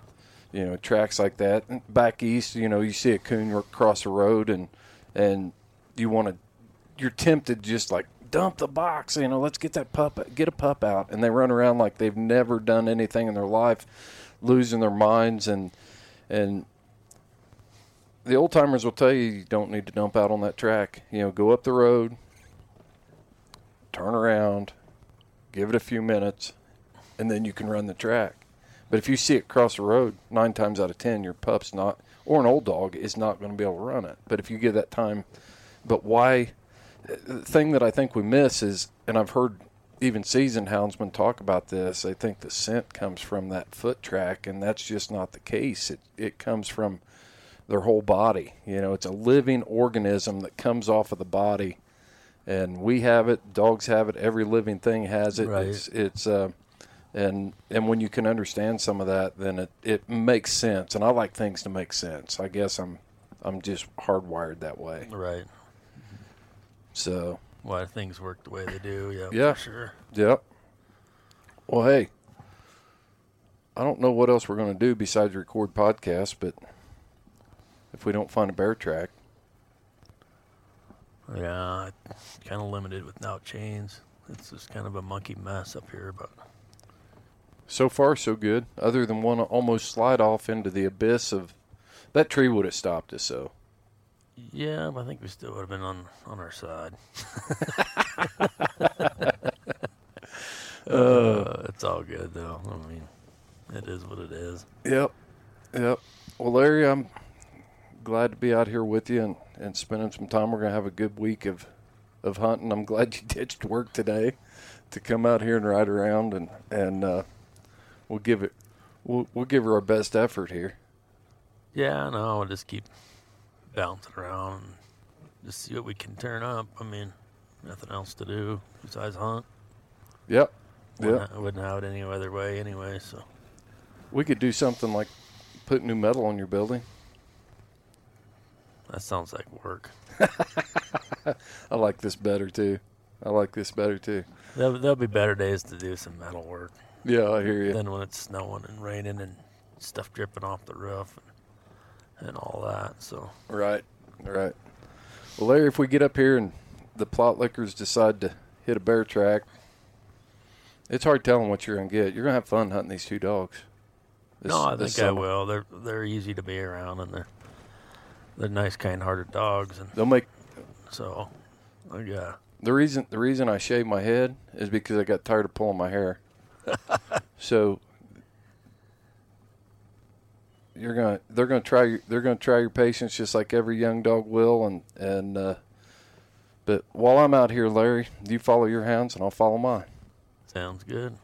you know, tracks like that. And back east, you know, you see a coon cross the road, and and you want to, you're tempted just like dump the box, you know, let's get that pup, get a pup out, and they run around like they've never done anything in their life, losing their minds, and and the old timers will tell you you don't need to dump out on that track. You know, go up the road, turn around, give it a few minutes, and then you can run the track. But if you see it cross the road, nine times out of ten, your pup's not, or an old dog is not going to be able to run it. But if you give that time, but why? The thing that I think we miss is, and I've heard even seasoned houndsmen talk about this. They think the scent comes from that foot track, and that's just not the case. It it comes from their whole body. You know, it's a living organism that comes off of the body, and we have it. Dogs have it. Every living thing has it. Right. It's it's uh, and and when you can understand some of that, then it it makes sense. And I like things to make sense. I guess I'm I'm just hardwired that way. Right. So Why things work the way they do. Yeah. Yeah. For sure. Yep. Well, hey, I don't know what else we're going to do besides record podcasts, but if we don't find a bear track, Yeah, kind of limited without chains. It's just kind of a monkey mess up here, but so far so good. Other than one almost slide off into the abyss of that tree would have stopped us. So yeah, but I think we still would have been on on our side. [LAUGHS] [LAUGHS] Uh, it's all good though. I mean, it is what it is. Yep. Yep. Well, Larry, I'm glad to be out here with you and, and spending some time. We're going to have a good week of, of hunting. I'm glad you [LAUGHS] ditched work today to come out here and ride around and, and uh, we'll give it we'll, we'll give her our best effort here. Yeah, no, we'll just keep bouncing around and just see what we can turn up. I mean, nothing else to do besides hunt. Yep. Yep. ha- wouldn't have it any other way anyway. So We could do something like put new metal on your building. that sounds like work. [LAUGHS] I like this better too. I like this better too. There'll, there'll be better days to do some metal work Yeah, I hear you. than when it's snowing and raining and stuff dripping off the roof and, and all that. So Right, right. Well, Larry, if we get up here and the Plott lickers decide to hit a bear track, it's hard telling what you're gonna get. You're gonna have fun hunting these two dogs. this- no, I think this I will. They're they're easy to be around and they're they're nice, kind-hearted dogs, and They'll make so got the reason the reason I shaved my head is because I got tired of pulling my hair. [LAUGHS] so you're gonna they're gonna try your- they're gonna try your patience just like every young dog will and and uh, but while I'm out here, Larry, you follow your hounds and I'll follow mine. sounds good.